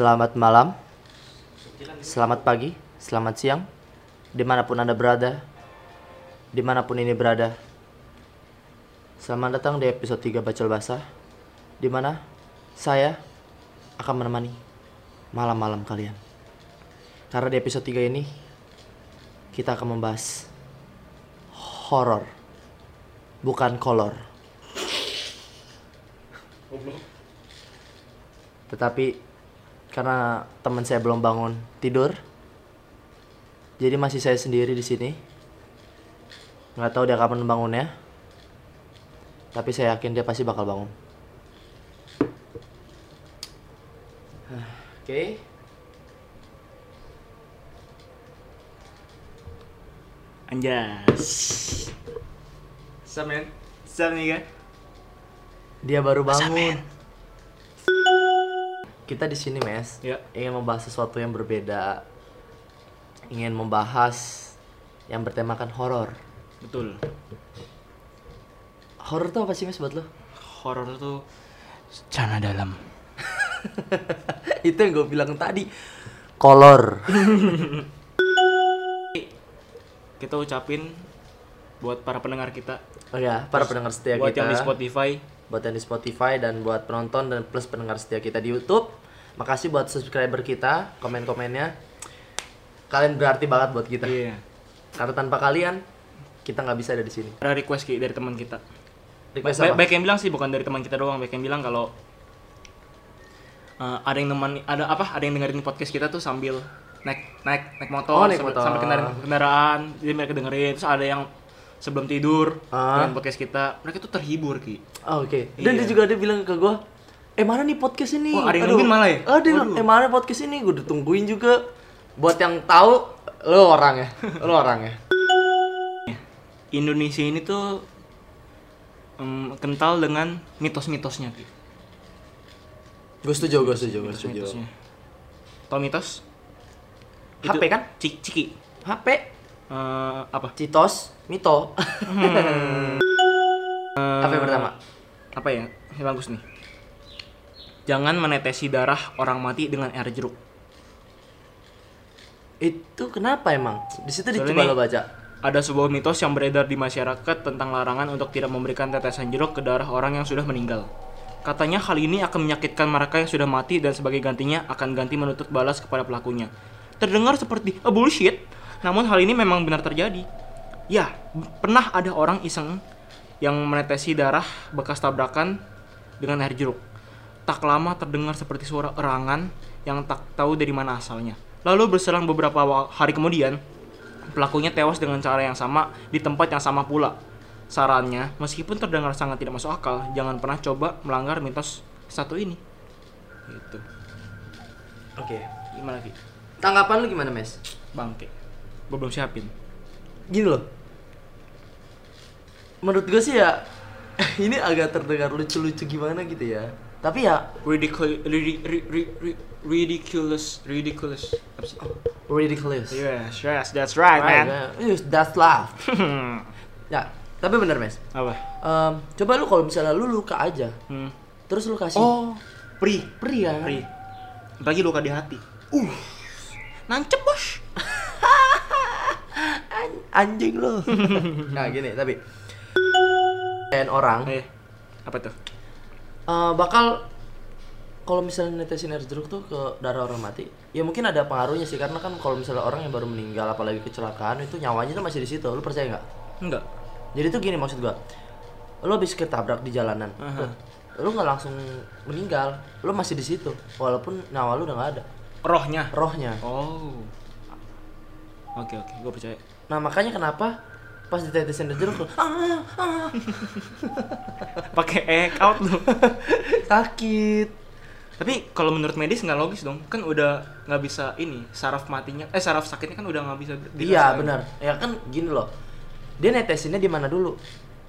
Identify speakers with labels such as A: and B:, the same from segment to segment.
A: Selamat malam, selamat pagi, selamat siang, di mana pun anda berada, di mana pun ini berada. Selamat datang di episode 3 Bacol Basah, di mana saya akan menemani malam-malam kalian. Karena di episode 3 ini, kita akan membahas horor, bukan kolor. Tetapi karena teman saya belum bangun tidur, jadi masih saya sendiri di sini. Nggak tahu dia kapan bangunnya, tapi saya yakin dia pasti bakal bangun. Oke.
B: Anjas. Sam men. Sam nih kan.
A: Dia baru bangun. Kita di sini, Mes.
B: Ya.
A: Ingin membahas sesuatu yang berbeda. Ingin membahas yang bertemakan horor.
B: Betul.
A: Horor tuh apa sih, Mes buat lo?
B: Horor tuh cana dalam.
A: Itu yang gue bilang tadi. Kolor.
B: Kita ucapin buat para pendengar kita,
A: Oh ya, para pendengar setia
B: buat
A: kita.
B: yang di Spotify,
A: buat yang di Spotify dan buat penonton dan plus pendengar setia kita di YouTube. Makasih buat subscriber kita, komen-komennya. Kalian berarti banget buat kita.
B: Iya.
A: Karena tanpa kalian kita nggak bisa ada di sini.
B: Ada request Ki, dari teman kita.
A: Request
B: Ba-
A: apa?
B: Baik yang bilang sih bukan dari teman kita doang, baik yang bilang kalau eh, ada yang teman ada apa? Ada yang dengerin podcast kita tuh sambil naik naik naik motor,
A: Oh, naik motor.
B: sambil kendaraan, kendaraan, jadi mereka dengerin. Terus ada yang sebelum tidur
A: Ah.
B: dengan podcast kita, mereka tuh terhibur ki.
A: Oh, Oke. Dan
B: Iya.
A: dia juga ada bilang ke gua, "Eh, mana nih podcast ini?"
B: Oh, ada yang nungguin malah ya?
A: Ada yang,
B: Waduh.
A: eh mana podcast ini? Gue udah tungguin juga. Buat yang tahu, lo orang ya. Lo orang ya.
B: Indonesia ini tuh em, kental dengan mitos-mitosnya ki.
A: Gue setuju, gue setuju, gue setuju.
B: Tau mitos?
A: HP kan?
B: Cik ciki.
A: HP,
B: Eh, apa?
A: Citos, Mito. Apa yang pertama?
B: Apa ya? Ini bagus nih. Jangan menetesi darah orang mati dengan air jeruk.
A: Itu kenapa emang? Di situ dicoba lo baca.
B: Ada sebuah mitos yang beredar di masyarakat tentang larangan untuk tidak memberikan tetesan jeruk ke darah orang yang sudah meninggal. Katanya hal ini akan menyakitkan mereka yang sudah mati dan sebagai gantinya akan ganti menuntut balas kepada pelakunya. Terdengar seperti a bullshit, namun hal ini memang benar terjadi. Ya, pernah ada orang iseng yang menetesi darah bekas tabrakan dengan air jeruk. Tak lama terdengar seperti suara erangan yang tak tahu dari mana asalnya. Lalu berselang beberapa hari kemudian, pelakunya tewas dengan cara yang sama di tempat yang sama pula. Sarannya, meskipun terdengar sangat tidak masuk akal, jangan pernah coba melanggar mitos satu ini. Gitu.
A: Oke.
B: Gimana, Ki?
A: Tanggapan lu gimana, Mes?
B: Bangke. Gue belum siapin.
A: Gini loh. Menurut gue sih ya ini agak terdengar lucu-lucu gimana gitu ya. Tapi ya
B: Ridiculous, ridiculous, ridiculous. Sih?
A: ridiculous.
B: Yes, yes, that's right, man.
A: Yes, that's love. ya, tapi bener, Mes.
B: Apa?
A: Em, coba lu kalau misalnya lu luka aja,
B: Hmm.
A: terus lu kasih
B: Oh, pri,
A: pri ya.
B: pri. Apalagi luka di hati. Uh, nancep bos.
A: An- anjing lu. nah, gini, tapi dan orang
B: Eh, apa tuh?
A: eh, bakal kalau misalnya netesin air jeruk tuh ke darah orang mati, ya mungkin ada pengaruhnya sih karena kan kalau misalnya orang yang baru meninggal apalagi kecelakaan itu nyawanya tuh masih di situ. Lu percaya nggak?
B: Enggak.
A: Jadi tuh gini maksud gua. Lu habis ketabrak di jalanan.
B: Aha.
A: Lu nggak langsung meninggal, lu masih di situ walaupun nyawa lu udah nggak ada.
B: Rohnya.
A: Rohnya.
B: Oh. Oke oke, gue percaya.
A: Nah, makanya kenapa pas ditetesin air jeruk lu ah, ah,
B: Pakai egg out lu.
A: sakit.
B: Tapi kalau menurut medis nggak logis dong. Kan udah nggak bisa ini saraf matinya. Eh saraf sakitnya kan udah nggak bisa.
A: Iya, benar. Ya kan gini loh. Dia netesinnya di mana dulu?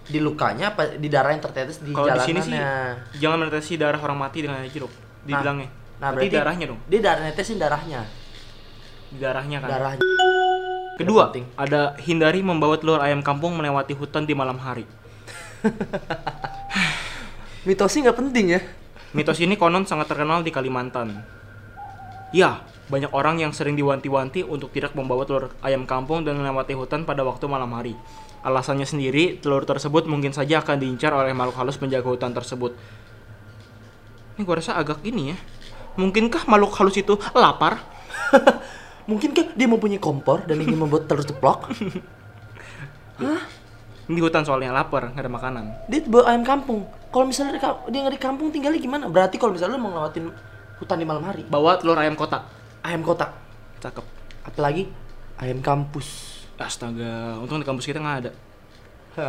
A: Di lukanya apa di darah yang tertetes di
B: Kalau di sini sih jangan menetesi darah orang mati dengan air jeruk. Dibilangnya.
A: Nah,
B: berarti,
A: berarti
B: darahnya dong.
A: Dia darah netesin darahnya.
B: Di darahnya kan.
A: Darahnya.
B: Kedua, ada hindari membawa telur ayam kampung melewati hutan di malam hari.
A: Mitosnya nggak penting ya.
B: Mitos ini konon sangat terkenal di Kalimantan. Ya, banyak orang yang sering diwanti-wanti untuk tidak membawa telur ayam kampung dan melewati hutan pada waktu malam hari. Alasannya sendiri, telur tersebut mungkin saja akan diincar oleh makhluk halus penjaga hutan tersebut. Ini gua rasa agak ini ya. Mungkinkah makhluk halus itu lapar?
A: Mungkinkah dia mempunyai kompor dan ingin membuat telur ceplok?
B: Ini di hutan soalnya lapar, nggak ada makanan.
A: dia bawa ayam kampung. Kalau misalnya dia, nggak di kampung tinggalnya gimana? Berarti kalau misalnya lu mau ngelewatin hutan di malam hari,
B: Bawa telur ayam kota.
A: ayam kota,
B: Cakep.
A: apalagi ayam kampus.
B: Astaga, untung di kampus kita nggak ada.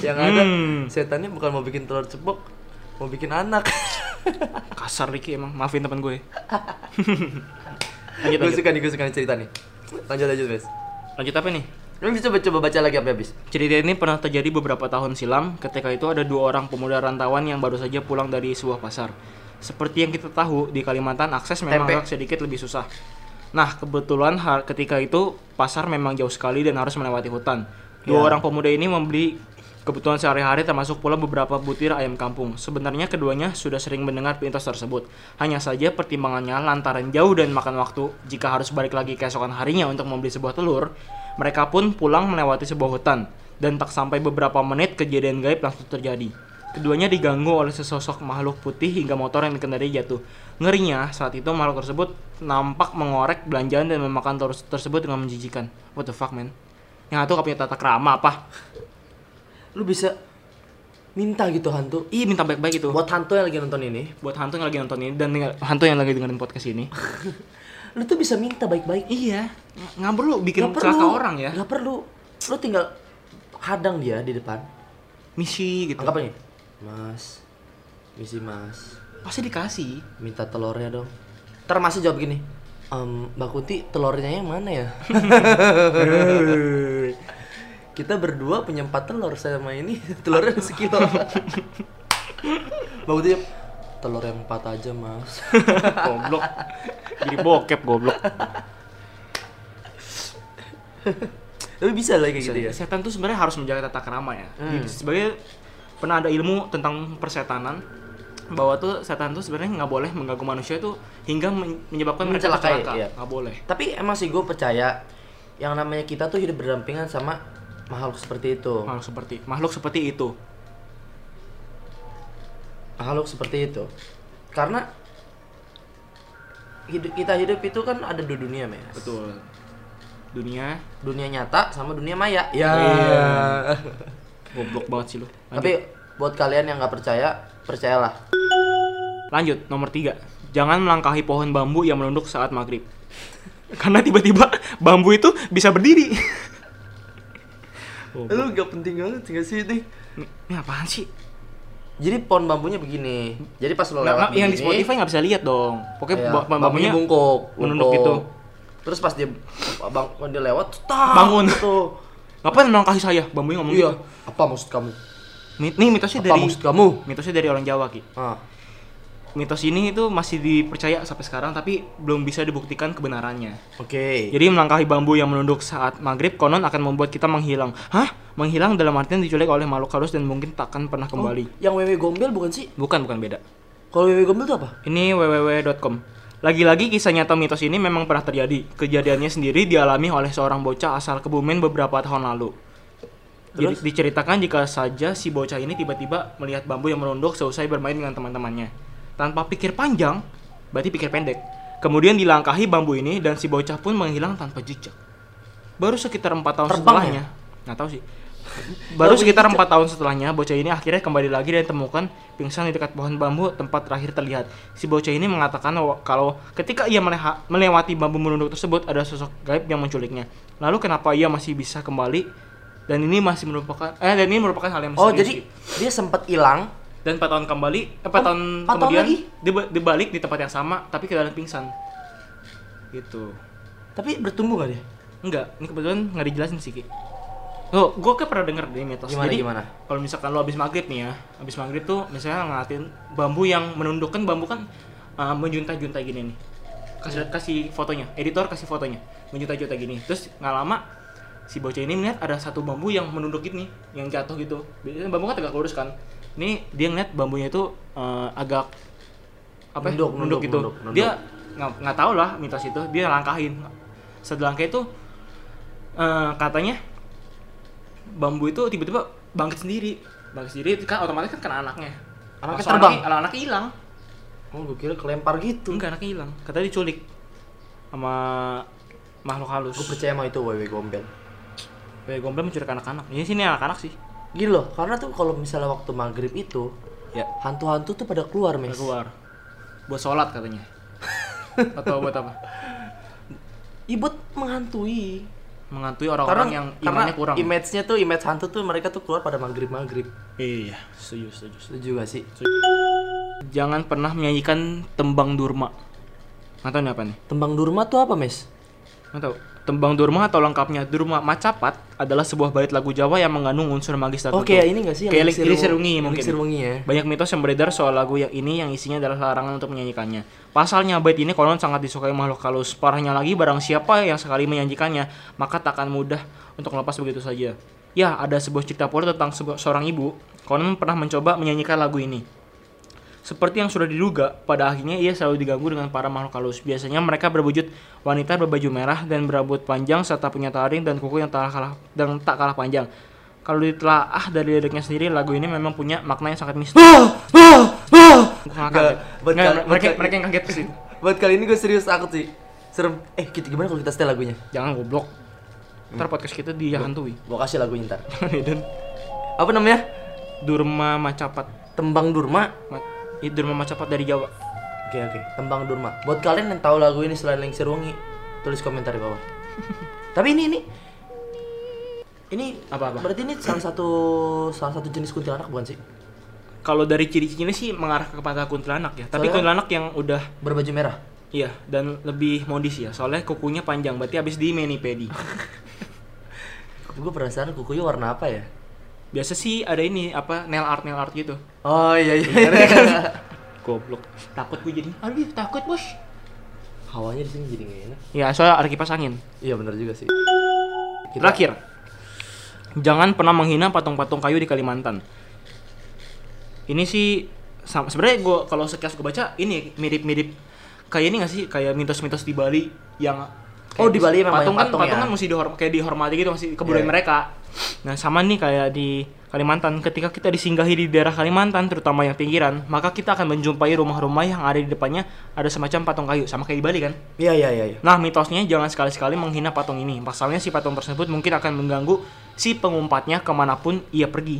A: yang ada
B: Hmm.
A: setannya bukan mau bikin telur ceplok, mau bikin anak.
B: Kasar Ricky emang, maafin teman gue. lanjut,
A: gue
B: lanjut.
A: suka nih, gue suka nih cerita nih. Lanjut lanjut, Bes.
B: Lanjut apa nih?
A: Lu coba coba baca lagi sampai habis.
B: Cerita ini pernah terjadi beberapa tahun silam. Ketika itu ada dua orang pemuda rantauan yang baru saja pulang dari sebuah pasar. Seperti yang kita tahu, di Kalimantan akses memang
A: Tempe.
B: agak sedikit lebih susah. Nah, kebetulan ketika itu pasar memang jauh sekali dan harus melewati hutan. Dua
A: Ya.
B: orang pemuda ini membeli kebutuhan sehari-hari termasuk pula beberapa butir ayam kampung. Sebenarnya keduanya sudah sering mendengar pintas tersebut. Hanya saja pertimbangannya lantaran jauh dan makan waktu, jika harus balik lagi keesokan harinya untuk membeli sebuah telur, mereka pun pulang melewati sebuah hutan. Dan tak sampai beberapa menit kejadian gaib langsung terjadi. Keduanya diganggu oleh sesosok makhluk putih hingga motor yang dikendarai jatuh. Ngerinya, saat itu makhluk tersebut nampak mengorek belanjaan dan memakan telur tersebut dengan menjijikan. What the fuck, man? Yang satu gak punya tata krama apa?
A: Lu bisa minta gitu hantu.
B: Ih, minta baik-baik itu.
A: Buat hantu yang lagi nonton ini,
B: buat hantu yang lagi nonton ini dan hantu yang lagi dengerin podcast ini.
A: lu tuh bisa minta baik-baik.
B: iya, ng- nggak perlu bikin
A: Nggak
B: celaka
A: perlu.
B: orang ya.
A: Nggak perlu. Lu tinggal hadang dia di depan.
B: Misi gitu.
A: Anggap aja. Mas, misi mas,
B: Pasti dikasih.
A: minta telurnya dong. Ntar masnya jawab gini, "Em, Mbak Kunti telurnya yang mana ya? Kita berdua punya empat telur sama ini telurnya sekilo. Kunti jawab, telur yang empat aja mas.
B: goblok. Jadi bokep goblok.
A: Tapi bisa lah kayak gitu ya.
B: Setan tuh sebenarnya harus menjaga tata krama ya.
A: Hmm.
B: Jadi sebagai pernah ada ilmu tentang persetanan bahwa tuh setan tuh sebenarnya nggak boleh mengganggu manusia tuh hingga men- menyebabkan mereka
A: Mencelakai,
B: celaka.
A: iya.
B: Nggak boleh.
A: Tapi emang sih gue percaya yang namanya kita tuh hidup berdampingan sama makhluk seperti itu.
B: Makhluk seperti makhluk seperti itu.
A: Makhluk seperti itu. Karena hidup kita hidup itu kan ada dua dunia, Mas.
B: Betul. Dunia
A: Dunia nyata sama dunia maya. Ya.
B: Iya. goblok banget sih lu. Lanjut.
A: Tapi buat kalian yang nggak percaya, percayalah.
B: Lanjut, nomor tiga. Jangan melangkahi pohon bambu yang menunduk saat maghrib. Karena tiba-tiba bambu itu bisa berdiri.
A: Lu gak penting banget gak sih ini?
B: Ini, apaan sih?
A: Jadi pohon bambunya begini. Jadi pas lo
B: Nggak-
A: lewat
B: nggak- yang di Spotify nggak bisa lihat dong. Pokoknya
A: iya,
B: ba- bambunya
A: bungkuk,
B: menunduk
A: bungkuk.
B: gitu.
A: Terus pas dia bang, dia lewat, tak,
B: Bangun.
A: Gitu.
B: Ngapain melangkahi saya? Bambunya ngomong
A: Iya.
B: gitu.
A: Apa maksud kamu?
B: Mi- Nih mitosnya
A: Apa
B: dari
A: maksud kamu?
B: mitosnya dari orang Jawa ki.
A: Ah.
B: Mitos ini itu masih dipercaya sampai sekarang tapi belum bisa dibuktikan kebenarannya.
A: Oke.
B: Jadi melangkahi bambu yang menunduk saat maghrib konon akan membuat kita menghilang. Hah? Menghilang dalam artian diculik oleh makhluk halus dan mungkin takkan pernah kembali.
A: Yang wewe gombel bukan sih?
B: Bukan, bukan beda.
A: Kalau wewe gombel itu apa?
B: Ini www.com. Lagi-lagi kisah nyata mitos ini memang pernah terjadi. Kejadiannya sendiri dialami oleh seorang bocah asal Kebumen beberapa tahun lalu. Jadi diceritakan jika saja si bocah ini tiba-tiba melihat bambu yang menunduk seusai bermain dengan teman-temannya. Tanpa pikir panjang, berarti pikir pendek. Kemudian dilangkahi bambu ini dan si bocah pun menghilang tanpa jejak. Baru sekitar empat tahun
A: Terbang
B: setelahnya, nggak tahu sih. Baru sekitar empat tahun setelahnya, bocah ini akhirnya kembali lagi dan ditemukan pingsan di dekat pohon bambu tempat terakhir terlihat. Si bocah ini mengatakan kalau ketika ia melewati bambu menunduk tersebut ada sosok gaib yang menculiknya. Lalu kenapa ia masih bisa kembali dan ini masih merupakan eh dan ini merupakan hal yang
A: Oh, jadi dia sempat hilang.
B: Dan 4 tahun kembali eh, 4
A: Oh,
B: tahun
A: 4 tahun
B: kemudian
A: lagi?
B: dia, ba- dia balik di tempat yang sama tapi keadaan pingsan. Gitu.
A: Tapi bertumbuh gak dia?
B: Enggak, ini kebetulan nggak dijelasin sih, Ki. Oh, gue kan pernah denger dari mitos.
A: Gimana,
B: Jadi,
A: gimana?
B: kalau misalkan lo habis maghrib nih ya, habis maghrib tuh misalnya ngeliatin bambu yang menundukkan bambu kan uh, menjunta-junta gini nih. Kasih kasih fotonya, editor kasih fotonya, menjunta-junta gini. Terus nggak lama si bocah ini melihat ada satu bambu yang menunduk gini, yang jatuh gitu. Biasanya bambu kan tegak lurus kan. Ini dia ngeliat bambunya itu uh, agak apa ya,
A: Nunduk,
B: nunduk,
A: nunduk,
B: gitu.
A: nunduk, nunduk.
B: Dia nggak nggak tahu lah mitos itu, dia langkahin. Setelah langkah itu eh, katanya bambu itu tiba-tiba bangkit sendiri. Bangkit sendiri kan otomatis kan kena anaknya.
A: Anaknya
B: Langsung
A: terbang?
B: Anaknya, anaknya hilang.
A: Oh, gue kira kelempar gitu.
B: Enggak, anaknya hilang. Katanya diculik sama makhluk halus.
A: Gue percaya sama itu wewe gombel.
B: Kayak gombel menculik anak-anak. Ini sini anak-anak sih.
A: Gini loh, karena tuh kalau misalnya waktu maghrib itu
B: Ya,
A: hantu-hantu tuh pada keluar mes.
B: keluar. Buat sholat katanya. Atau buat apa?
A: Buat menghantui.
B: Mengantui
A: Karena
B: orang-orang yang imannya kurang.
A: image-nya tuh image hantu tuh mereka tuh keluar pada maghrib maghrib.
B: Iya, setuju, setuju.
A: Setuju gak sih?
B: Jangan pernah menyanyikan tembang durma. Nggak tahu nih apa nih?
A: Tembang Durma tuh apa mes?
B: Nggak tahu. Tembang durma atau lengkapnya durma macapat adalah sebuah bait lagu Jawa yang mengandung unsur magis tertentu.
A: Oh kayak ini gak sih?
B: Kayak
A: Wengi-
B: Wengi mungkin.
A: Wengi ya.
B: Banyak mitos yang beredar soal lagu yang ini yang isinya adalah larangan untuk menyanyikannya. Pasalnya bait ini konon sangat disukai makhluk halus. Parahnya lagi barang siapa yang sekali menyanyikannya, maka takkan mudah untuk lepas begitu saja. Ya, ada sebuah cerita pula tentang sebuah, seorang ibu, konon pernah mencoba menyanyikan lagu ini. Seperti yang sudah diduga, pada akhirnya ia selalu diganggu dengan para makhluk halus. Biasanya mereka berwujud wanita berbaju merah dan berambut panjang serta punya taring dan kuku yang tak kalah dan tak kalah panjang. Kalau ditelaah dari liriknya sendiri, lagu ini memang punya makna yang sangat mistis.
A: Buat
B: Nggak,
A: kal-
B: mereka, mereka yang kaget sih.
A: Buat kali ini gue serius takut sih. Serem. Eh, kita gimana kalau kita setel lagunya?
B: Jangan goblok. Ntar podcast kita dihantui.
A: Gua kasih lagunya ntar.
B: Dan
A: Apa namanya?
B: Durma Macapat.
A: Tembang Durma.
B: Ma- Itu Durma Macapat dari Jawa.
A: Oke oke, Tembang Durma. Buat kalian yang tahu lagu ini selain Lengser Wengi, tulis komentar di bawah. Tapi ini ini ini
B: Apa-apa?
A: Berarti ini salah satu salah satu jenis kuntilanak bukan sih?
B: Kalau dari ciri-cirinya sih mengarah kepada kuntilanak ya. Tapi
A: Soalnya-
B: kuntilanak yang udah
A: Berbaju merah.
B: Iya, dan lebih modis ya. Soalnya kukunya panjang, berarti habis di manipedi.
A: Gue perasaan kukunya warna apa ya?
B: Biasa sih ada ini apa nail art nail art gitu.
A: Oh iya iya.
B: Goblok. Takut gue jadi. Aduh, takut, Bos.
A: Hawanya di sini jadi gak enak.
B: Ya, soalnya ada kipas angin.
A: Iya benar juga sih. Kita-
B: Terakhir. Jangan pernah menghina patung-patung kayu di Kalimantan. Ini sih sam- sebenarnya gue kalau sekilas gue baca ini mirip-mirip kayak ini gak sih kayak mitos-mitos di Bali yang
A: Oh, di Bali memang
B: patung kan
A: patung
B: patung
A: ya?
B: kan mesti dihorm kayak dihormati gitu masih kebudayaan
A: Iya.
B: mereka. Nah sama nih kayak di Kalimantan ketika kita disinggahi di daerah Kalimantan terutama yang pinggiran maka kita akan menjumpai rumah-rumah yang ada di depannya ada semacam patung kayu sama kayak di Bali kan.
A: Iya iya iya. iya.
B: Nah, mitosnya jangan sekali-sekali menghina patung ini. Pasalnya si patung tersebut mungkin akan mengganggu si pengumpatnya ke mana pun ia pergi.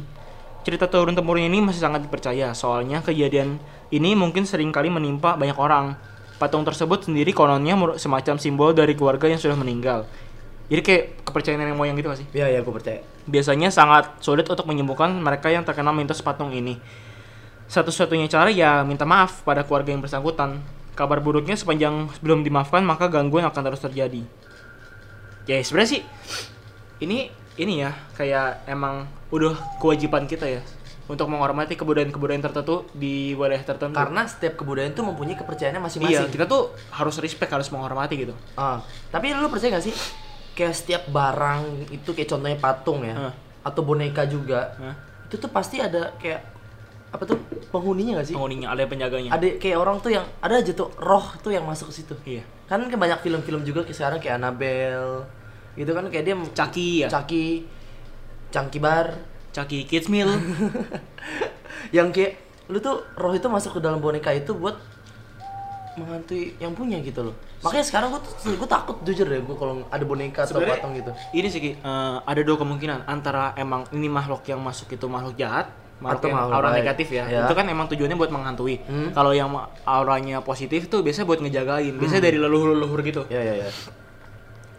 B: Cerita turun-temurun ini masih sangat dipercaya, soalnya kejadian ini mungkin sering kali menimpa banyak orang. Patung tersebut sendiri kononnya semacam simbol dari keluarga yang sudah meninggal. Jadi kayak kepercayaan nenek moyang gitu gak sih?
A: Iya iya gue percaya.
B: Biasanya sangat sulit untuk menyembuhkan mereka yang terkena mitos patung ini. Satu-satunya cara ya minta maaf pada keluarga yang bersangkutan. Kabar buruknya sepanjang belum dimaafkan maka gangguan akan terus terjadi. Ya sebenarnya sih ini ini ya kayak emang udah kewajiban kita ya untuk menghormati kebudayaan-kebudayaan tertentu di wilayah tertentu.
A: Karena setiap kebudayaan tuh mempunyai kepercayaannya
B: iya,
A: masing-masing.
B: kita tuh harus respect, harus menghormati gitu.
A: Ah, tapi lu percaya gak sih? Kayak setiap barang itu kayak contohnya patung ya,
B: Hah.
A: atau boneka juga,
B: Hah?
A: itu tuh pasti ada kayak apa tuh penghuninya gak sih?
B: Penghuninya ada penjaganya.
A: Ada kayak orang tuh yang ada aja tuh roh tuh yang masuk ke situ.
B: Iya.
A: Kan kan banyak film-film juga kayak sekarang kayak Annabelle, gitu kan kayak dia
B: Caki ya.
A: Caki, Cangki
B: Caki Kids Meal.
A: yang kayak lu tuh roh itu masuk ke dalam boneka itu buat menghantui yang punya gitu loh. Makanya sekarang gua tuh gua takut jujur deh gua kalau ada boneka atau
B: Sebenarnya-
A: patung gitu.
B: ini sih Ki, eh, ada dua kemungkinan antara emang ini makhluk yang masuk itu makhluk jahat makhluk
A: Atau
B: yang
A: makhluk
B: aura
A: baik.
B: negatif ya.
A: Ya.
B: itu kan emang tujuannya buat menghantui
A: Hmm.
B: kalau yang auranya positif tuh biasanya buat ngejagain biasanya dari leluhur-leluhur gitu
A: Ya ya ya.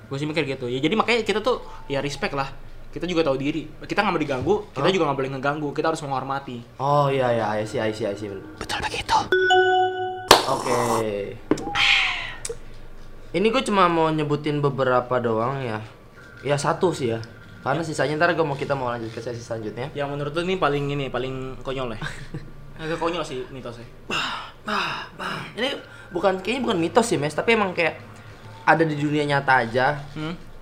B: gue sih mikir gitu ya jadi makanya kita tuh ya respect lah kita juga tahu diri kita nggak mau diganggu kita juga nggak boleh ngeganggu kita harus menghormati
A: Oh iya iya, I see, I see, I see.
B: betul begitu
A: Oke. Ini gue cuma mau nyebutin beberapa doang ya. Ya satu sih ya. Karena sisanya ntar gue mau kita mau lanjut ke sesi selanjutnya.
B: yang menurut lu ini paling ini paling konyol ya agak konyol sih mitosnya
A: Bah, bah. Ini bukan kayaknya bukan mitos sih, Mes, tapi emang kayak ada di dunia nyata aja.
B: hmm?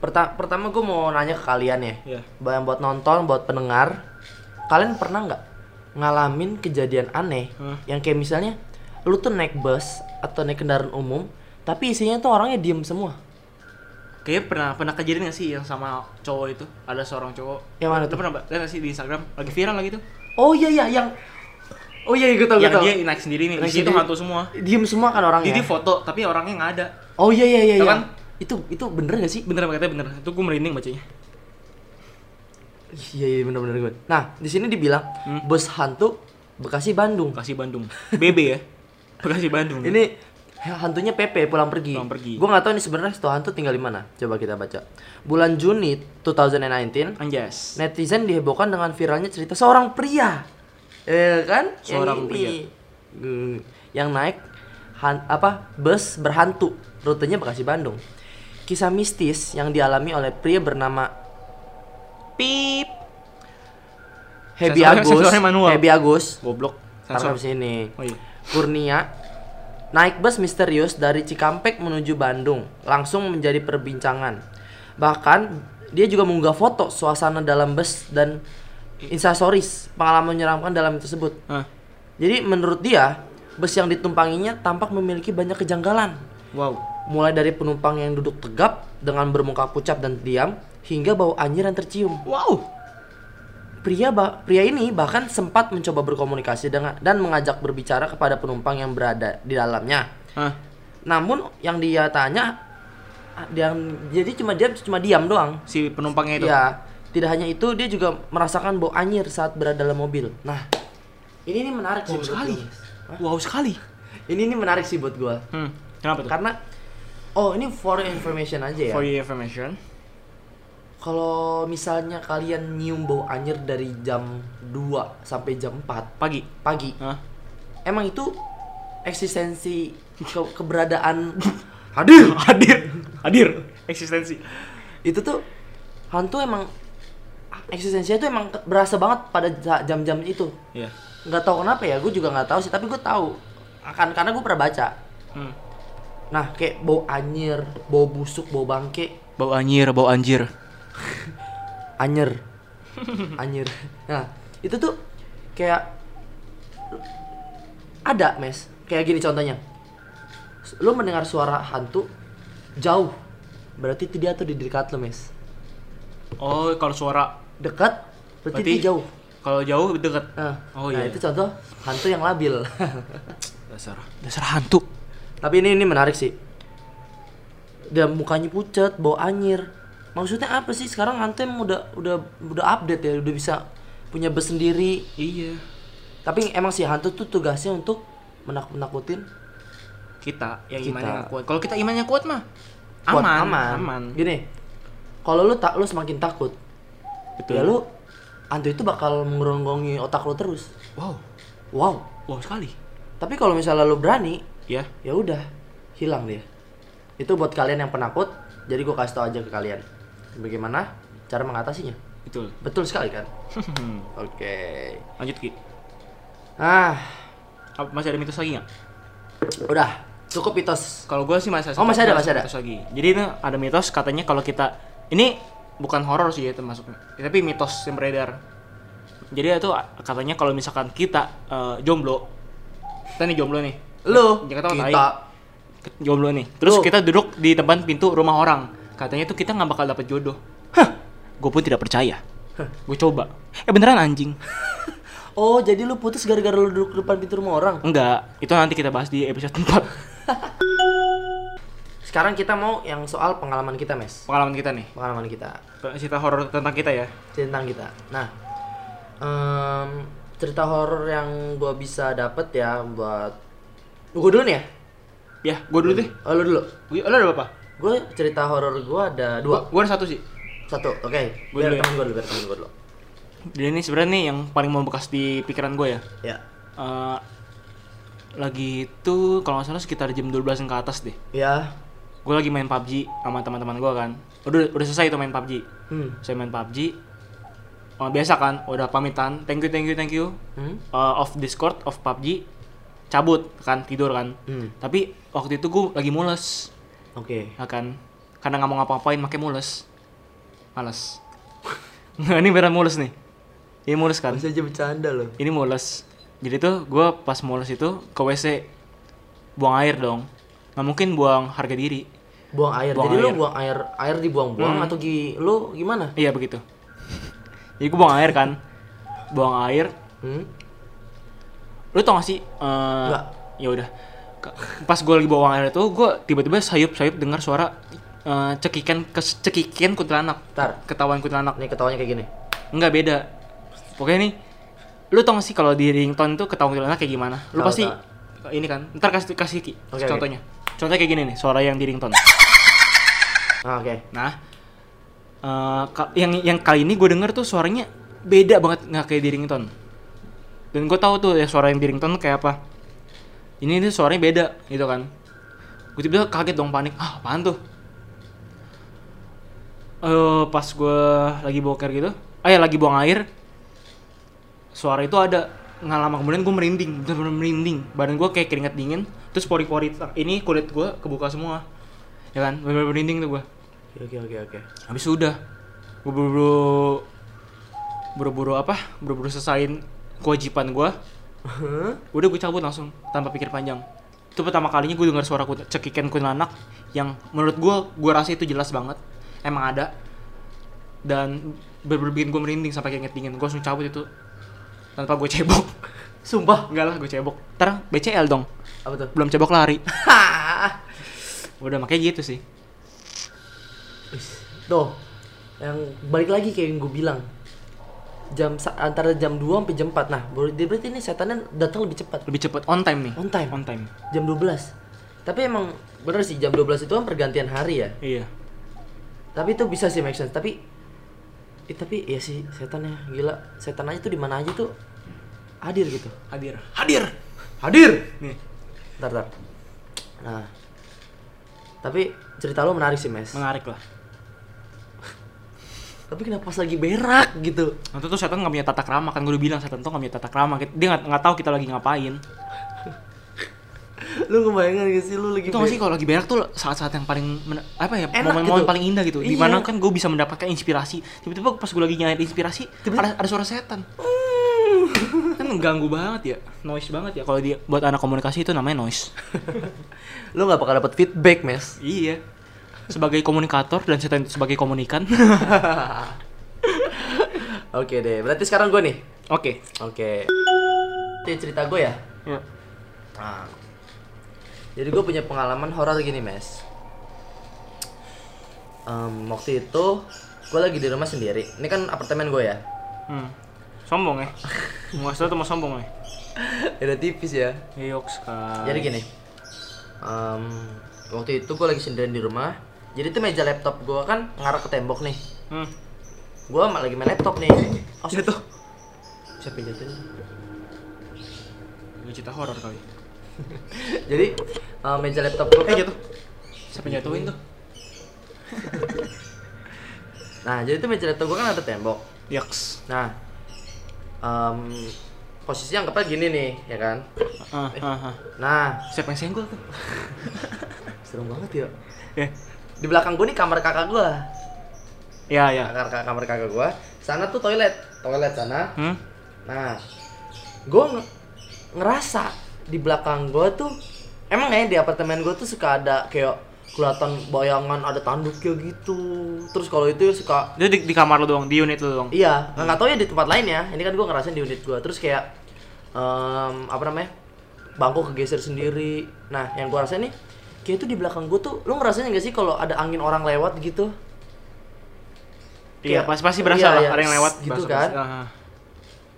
A: Perta- pertama gue mau nanya ke kalian ya. Yang buat nonton, buat pendengar, kalian pernah nggak ngalamin kejadian aneh
B: Hmm.
A: yang kayak misalnya lu tuh naik bus atau naik kendaraan umum, tapi isinya tuh orangnya diem semua.
B: Kayaknya pernah pernah kejadian gak sih yang sama cowok itu? Ada seorang cowok.
A: Yang mana
B: Lu
A: tuh?
B: pernah lihat gak sih di Instagram? Lagi viral lagi tuh.
A: Oh iya iya yang Oh iya gue tau gue
B: yang dia naik sendiri nih.
A: Naik
B: Di situ hantu semua.
A: Diem semua kan orangnya.
B: Jadi foto tapi orangnya nggak ada.
A: Oh iya iya iya.
B: Tau
A: iya.
B: kan?
A: Itu itu bener gak sih?
B: Bener katanya bener. Itu gue merinding bacanya.
A: Iya iya bener bener gue. Nah di sini dibilang
B: Hmm.
A: bus hantu Bekasi Bandung.
B: Bekasi Bandung. BB ya. Bekasi Bandung.
A: Ini hantunya PP pulang pergi.
B: Pulang pergi.
A: Gue nggak tahu nih sebenarnya itu hantu tinggal di mana. Coba kita baca. Bulan Juni 2019,
B: Anjas.
A: netizen dihebohkan dengan viralnya cerita seorang pria. Eh kan?
B: Seorang
A: yang ini. Hmm, yang naik han- apa bus berhantu rutenya Bekasi Bandung. Kisah mistis yang dialami oleh pria bernama
B: Pip.
A: Hebi Agus. Hebi Agus.
B: Goblok.
A: Taruh
B: Sensor.
A: sini.
B: Oh iya.
A: Kurnia naik bus misterius dari Cikampek menuju Bandung langsung menjadi perbincangan. Bahkan dia juga mengunggah foto suasana dalam bus dan instastories pengalaman menyeramkan dalam tersebut.
B: Hah.
A: Jadi menurut dia bus yang ditumpanginya tampak memiliki banyak kejanggalan.
B: Wow.
A: Mulai dari penumpang yang duduk tegap dengan bermuka pucat dan diam hingga bau anjir yang tercium.
B: Wow.
A: Pria ba- pria ini bahkan sempat mencoba berkomunikasi dengan dan mengajak berbicara kepada penumpang yang berada di dalamnya.
B: Hah.
A: Namun yang dia tanya ah, dia jadi cuma dia cuma diam doang.
B: Si penumpangnya itu.
A: Ya, tidak hanya itu dia juga merasakan bau anyir saat berada dalam mobil. Nah, ini ini menarik sih
B: Wow
A: menurut
B: sekali. Wow sekali.
A: Ini ini menarik sih buat gua.
B: Hmm. Kenapa tuh?
A: Karena oh, ini for information aja ya.
B: For your information.
A: Kalau misalnya kalian nyium bau anyir dari jam 2 sampai jam 4
B: Pagi.
A: pagi,
B: Hah?
A: emang itu eksistensi ke- keberadaan hadir
B: Hadir. Hadir. Eksistensi.
A: itu tuh hantu emang eksistensinya tuh emang berasa banget pada ja- jam-jam itu
B: Iya.
A: nggak tahu kenapa ya gue juga nggak tahu sih tapi gue tahu akan karena gue pernah baca
B: Hmm.
A: Nah kayak bau anyir bau busuk bau bangke
B: Bau anjir, bau anjir.
A: anyer anyer nah itu tuh kayak ada mes kayak gini contohnya lu mendengar suara hantu jauh berarti itu dia tuh di dekat lu mes
B: Oh, kalau suara
A: dekat berarti,
B: Berarti-
A: dia jauh
B: kalau jauh deket.
A: nah,
B: Oh,
A: nah
B: iya.
A: itu contoh hantu yang labil
B: Dasar. Dasar hantu.
A: Tapi ini ini menarik sih dia mukanya pucat bau anyir maksudnya apa sih sekarang hantu emang udah udah udah update ya udah bisa punya bus sendiri
B: Iya.
A: Tapi emang sih hantu tuh tugasnya untuk menakut-nakutin
B: Kita yang
A: Kita.
B: imannya kuat. Kalau kita imannya kuat mah
A: kuat,
B: aman,
A: aman.
B: aman.
A: Gini, kalau lu tak lu semakin takut,
B: Betul.
A: ya lu hantu itu bakal mengeronggongi otak lu terus.
B: Wow.
A: Wow.
B: Wow sekali.
A: Tapi kalau misalnya lu berani,
B: Ya.
A: ya udah hilang dia. Itu buat kalian yang penakut. Jadi gua kasih tau aja ke kalian bagaimana cara mengatasinya.
B: Betul.
A: Betul sekali kan? Oke.
B: Lanjut Ki.
A: Ah,
B: Masih ada mitos lagi nggak?
A: udah cukup mitos.
B: Kalau gue sih masih
A: Oh, masih ada, masih ada.
B: mitos lagi. Jadi ini ada mitos katanya kalau kita ini bukan horor sih ya termasuknya, tapi mitos yang beredar. Jadi itu katanya kalau misalkan kita eh, jomblo, kita nih jomblo nih,
A: Lu,
B: kata
A: kita,
B: tai. jomblo nih. Terus
A: Lu.
B: kita duduk di depan pintu rumah orang. Katanya tuh kita nggak bakal dapet jodoh. Hah, gue pun tidak percaya. Gue coba. Eh beneran anjing.
A: Oh, jadi lu putus gara-gara lu duduk depan pintu rumah orang?
B: Enggak, itu nanti kita bahas di episode 4
A: Sekarang kita mau yang soal pengalaman kita, Mes.
B: Pengalaman kita nih.
A: Pengalaman kita,
B: Cerita horor tentang kita ya.
A: tentang kita. Nah, em, cerita horor yang gua bisa dapet ya buat gua dulu nih ya.
B: Ya, gue dulu deh.
A: Oh, lu dulu.
B: Gue, lo ada apa?
A: Gue cerita horor gua ada dua.
B: Gue ada satu sih.
A: Satu, oke.
B: Gua
A: Biar
B: dulu ya.
A: temen gua dulu, biar temen gua dulu.
B: Jadi ini sebenarnya nih yang paling membekas di pikiran gue ya.
A: Ya.
B: Eh, lagi itu kalau nggak salah sekitar jam 12 ke atas deh.
A: Ya.
B: Gue lagi main PUBG sama teman-teman gue kan. Udah udah selesai itu main PUBG.
A: Hmm.
B: Saya main PUBG. Oh, biasa kan, udah pamitan. Thank you, thank you, thank you.
A: Hmm.
B: Eh, off Discord, off PUBG. Cabut kan, tidur kan.
A: Hmm.
B: Tapi waktu itu gue lagi mules.
A: Oke.
B: ya kan karena nggak mau ngapa-ngapain pakai mules malas Nggak, ini beneran mules nih ini mules kan
A: Masih aja bercanda loh.
B: ini mules jadi tuh gue pas mules itu ke wc buang air dong nggak mungkin buang harga diri
A: Buang air.
B: Buang
A: Jadi lu
B: air.
A: buang air air dibuang-buang
B: Hmm.
A: atau gi lu gimana?
B: iya begitu jadi gue buang air kan buang air
A: Hmm?
B: Lu tau gak sih eh,
A: Nggak.
B: ya udah pas gue lagi buang air itu gue tiba-tiba sayup sayup dengar suara eh, cekikan kes cekikian kuntilanak
A: Ntar,
B: ketahuan kuntilanak
A: nih ketawanya kayak gini.
B: Enggak beda. Pokoknya nih, lu tau gak sih kalau di ringtone tuh ketahuan kuntilanak kayak gimana? Lu
A: Tahu,
B: pasti ini kan. Ntar kasih kasih Ki,
A: Oke,
B: contohnya. Contohnya kayak gini nih, suara yang di ringtone.
A: Ah, oke.
B: Nah, eh, ka- yang yang kali ini gue denger tuh suaranya beda banget nggak kayak di ringtone. Dan gue tahu tuh ya suara yang di ringtone kayak apa. Ini ini suaranya beda gitu kan. Gue tiba-tiba kaget dong panik. Ah, apaan tuh? Eh pas gue lagi boker gitu, ah ya lagi buang air, suara itu ada nggak lama kemudian gue merinding bener-bener merinding badan gue kayak keringat dingin terus pori-pori ini kulit gue kebuka semua ya kan bener-bener merinding tuh gue
A: Oke, oke, oke.
B: habis sudah gue buru-buru buru-buru apa buru-buru selesain kewajiban gue
A: Hah?
B: udah gue cabut langsung tanpa pikir panjang itu pertama kalinya gue dengar suara kut- cekikan kuntilanak yang menurut gue gue rasa itu jelas banget emang ada dan bener-bener bikin gue merinding sampai keringet dingin gue langsung cabut itu tanpa gue cebok
A: Sumpah.
B: enggak lah gue cebok ntar BCL dong
A: Apa tuh?
B: belum cebok lari udah makanya gitu sih
A: Tuh. Yang balik lagi kayak yang gue bilang. Jam antara jam 2 sampai jam 4. Nah, berarti ini setannya datang lebih cepat.
B: lebih cepet on time nih
A: On time.
B: on time
A: Jam 12. Tapi emang bener sih jam 12 itu kan pergantian hari ya.
B: iya
A: Tapi itu bisa sih make sense. Tapi eh, tapi ya sih setannya gila. Setan aja tuh di mana aja tuh hadir gitu.
B: hadir hadir
A: Hadir.
B: nih
A: Ntar, ntar. Nah. Tapi cerita lo menarik sih, Mes.
B: menarik lah
A: Tapi kenapa pas lagi berak gitu?
B: Nanti tuh setan nggak punya tata krama kan gue udah bilang setan tuh nggak punya tata krama. Dia nggak nggak tahu kita lagi ngapain.
A: Lu kebayang gak sih? Lu lagi
B: itu sih kalau lagi berak tuh saat-saat yang paling apa ya momen-momen
A: gitu.
B: paling indah gitu.
A: Iya.
B: di mana kan gue bisa mendapatkan inspirasi. Tiba-tiba pas gue lagi nyari inspirasi ada, ada suara setan. Kan mengganggu banget ya noise banget ya. Kalau dia buat anak komunikasi itu namanya noise.
A: Lu nggak bakal dapat feedback, Mes.
B: iya sebagai komunikator dan setan itu sebagai komunikan
A: Oke deh, berarti sekarang gue nih.
B: oke
A: Oke. Ini cerita gue ya.
B: ya.
A: Nah. Jadi gue punya pengalaman horor gini, Mes. Em, waktu itu gue lagi di rumah sendiri. Ini kan apartemen gue ya.
B: hmm. sombong ya tau tuh mau sombong ya
A: Ada tipis ya.
B: Sekali
A: Jadi gini. em, waktu itu gue lagi sendirian di rumah. Jadi tuh meja laptop gue kan ngarah ke tembok nih.
B: hmm.
A: Gue lagi main laptop nih. Oh, jatuh. Siapa yang jatuh?
B: Ini cerita horor kali
A: Jadi eh, meja laptop gue kan
B: eh jatuh siapa yang jatuhin tuh
A: Nah, jadi tuh meja laptop gue kan ada tembok.
B: Yaks
A: Nah, em, posisinya anggapnya gini nih, ya kan?
B: ah, ah, ah.
A: Nah,
B: siapa yang senggol tuh
A: serem banget ya.
B: ya
A: Di belakang gue nih kamar kakak gue.
B: ya ya
A: Kamar, kamar kakak gue. Sana tuh toilet, toilet sana.
B: hmm?
A: Nah, gue nge- ngerasa di belakang gue tuh, emang ya di apartemen gue tuh suka ada kayak kelihatan bayangan ada tanduknya gitu. Terus kalau itu suka
B: Dia di, di kamar lo doang, di unit lo doang.
A: Iya, nggak tahu ya di tempat lain ya. Ini kan gue ngerasain di unit gue. Terus kayak em, apa namanya? Bangku kegeser sendiri. Nah, yang gue rasain nih, kayak itu di belakang gue tuh, lo ngerasain nggak sih kalau ada angin orang lewat gitu?
B: Iya, pasti pasti berasa
A: iya,
B: lah
A: iya,
B: ada yang lewat
A: gitu
B: berasa-
A: kan.
B: berasa.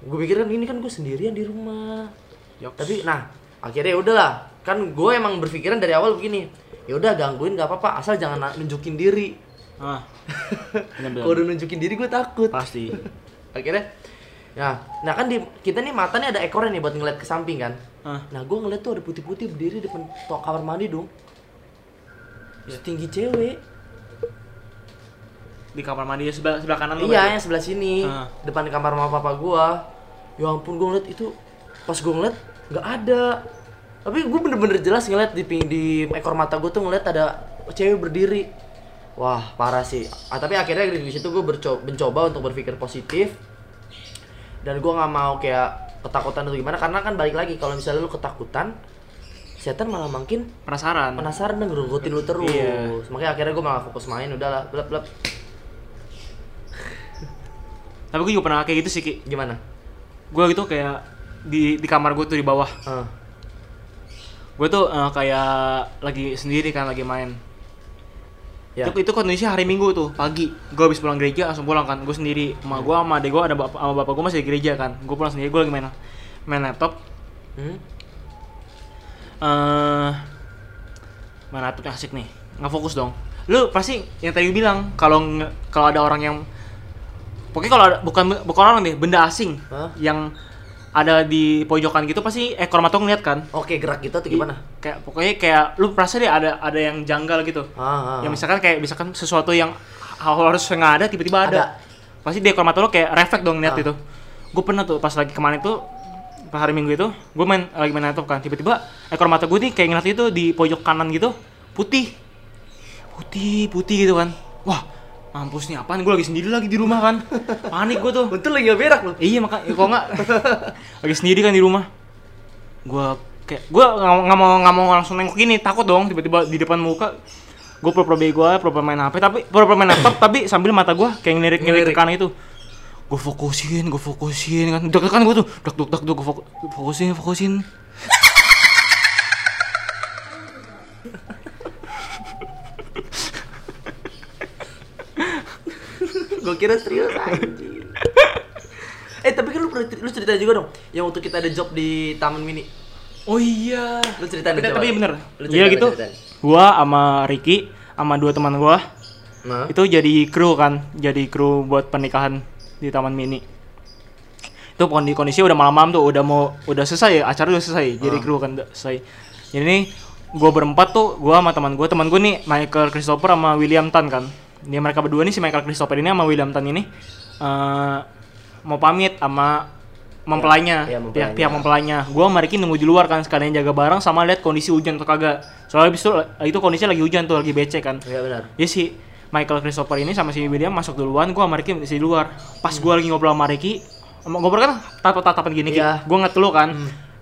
A: Gue pikir kan ini kan gue sendirian di rumah.
B: Yoks.
A: Tapi, nah, akhirnya udahlah. Kan gue emang berpikiran dari awal begini. Ya udah gangguin nggak apa-apa, asal jangan nunjukin diri.
B: ah.
A: Kalau udah nunjukin diri gue takut.
B: Pasti.
A: Akhirnya, nah, nah kan di kita nih matanya ada ekornya nih buat ngeliat ke samping kan.
B: Ah.
A: Nah, gue ngeliat tuh ada putih-putih berdiri depan to- kamar mandi dong. Setinggi cewek.
B: Di kamar mandi ya sebelah sebelah kanan lo.
A: Iya, yang sebelah sini.
B: Ah.
A: Depan kamar mama papa gua. Ya ampun, gue ngeliat itu pas gue ngeliat nggak ada. Tapi gue bener-bener jelas ngeliat di ping- di ekor mata gue tuh ngeliat ada cewek berdiri. Wah, parah sih. Ah, tapi akhirnya di situ gue mencoba untuk berpikir positif. Dan gue nggak mau kayak ketakutan atau gimana karena kan balik lagi kalau misalnya lu ketakutan setan malah makin
B: penasaran
A: penasaran dan ngerugutin lu terus.
B: Iya.
A: Makanya akhirnya gue malah fokus main udahlah, blep blep.
B: tapi gue juga pernah kayak gitu sih Ki
A: Gimana?
B: gue gitu kayak di di kamar gue tuh di bawah
A: Ah.
B: gue tuh eh, kayak lagi sendiri kan lagi main
A: Ya.
B: itu, itu kondisi hari minggu tuh pagi gue habis pulang gereja langsung pulang kan gue sendiri sama gue sama adek gue ada bapak sama bapak gue masih di gereja kan gue pulang sendiri gue lagi main main laptop
A: Hmm?
B: Eh main laptop yang asik nih nggak fokus dong lu pasti yang tadi bilang kalau kalau ada orang yang pokoknya kalau ada, bukan bukan orang deh benda asing
A: Hah?
B: yang ada di pojokan gitu pasti ekor mata ngeliat kan
A: Oke, gerak gitu atau gimana?
B: kayak pokoknya kayak lu perasa deh ada ada yang janggal gitu
A: Ah, ah,
B: yang
A: ah.
B: misalkan kayak misalkan sesuatu yang harus nggak ada tiba-tiba ada. pasti di ekor mata lu kayak refleks dong lihat
A: Ah.
B: itu gue pernah tuh pas lagi kemarin tuh hari minggu itu gue main lagi main laptop kan. Tiba-tiba ekor mata gue nih kayak ngeliat itu di pojok kanan gitu putih. Putih putih gitu kan. Wah mampus nih apaan? Gue lagi sendiri lagi di rumah kan. Panik gue tuh.
A: Untung lagi gak berak lu.
B: Iya maka ya, kok nggak? Lagi sendiri kan di rumah. Gua kayak gua nggak mau- nggak mau langsung nengok gini takut dong tiba-tiba di depan muka. Gue pura-pura bego aja, pura-pura main HP tapi pura-pura main laptop tapi sambil mata gua kayak ngelirik-ngelirik ke kanan itu gue fokusin gue fokusin kan deg kan gue tuh deg deg deg gue fokusin fokusin
A: gue kira serius anjing. eh tapi kan lu pernah lu cerita juga dong yang waktu kita ada job di Taman Mini.
B: oh iya
A: Lu ceritain
B: tapi,
A: coba.
B: tapi bener
A: Lu
B: iya gitu
A: ceritain.
B: gua sama Ricky sama dua teman gua
A: Nah.
B: itu jadi kru kan jadi kru buat pernikahan di taman mini. Itu kondi kondisi udah malam-malam tuh udah mau udah selesai ya, acara udah selesai jadi
A: Ah.
B: kru kan selesai. Jadi nih gue berempat tuh gue sama teman gue teman gue nih Michael Christopher sama William Tan kan. Dia mereka berdua nih si Michael Christopher ini sama William Tan ini eh mau pamit sama mempelainya
A: Iya,
B: pihak
A: mempelainya.
B: pihak mempelainya. Gue sama Ricky nunggu di luar kan sekalian jaga barang sama lihat kondisi hujan atau kagak. Soalnya itu itu kondisinya lagi hujan tuh lagi becek kan.
A: Iya benar.
B: Ya si Michael Christopher ini sama si William masuk duluan, gua sama Ricky di luar. Pas gua lagi ngobrol sama Ricky, ngobrol kan tatap-tatapan gini.
A: Iya.
B: gua ngeliat dulu kan.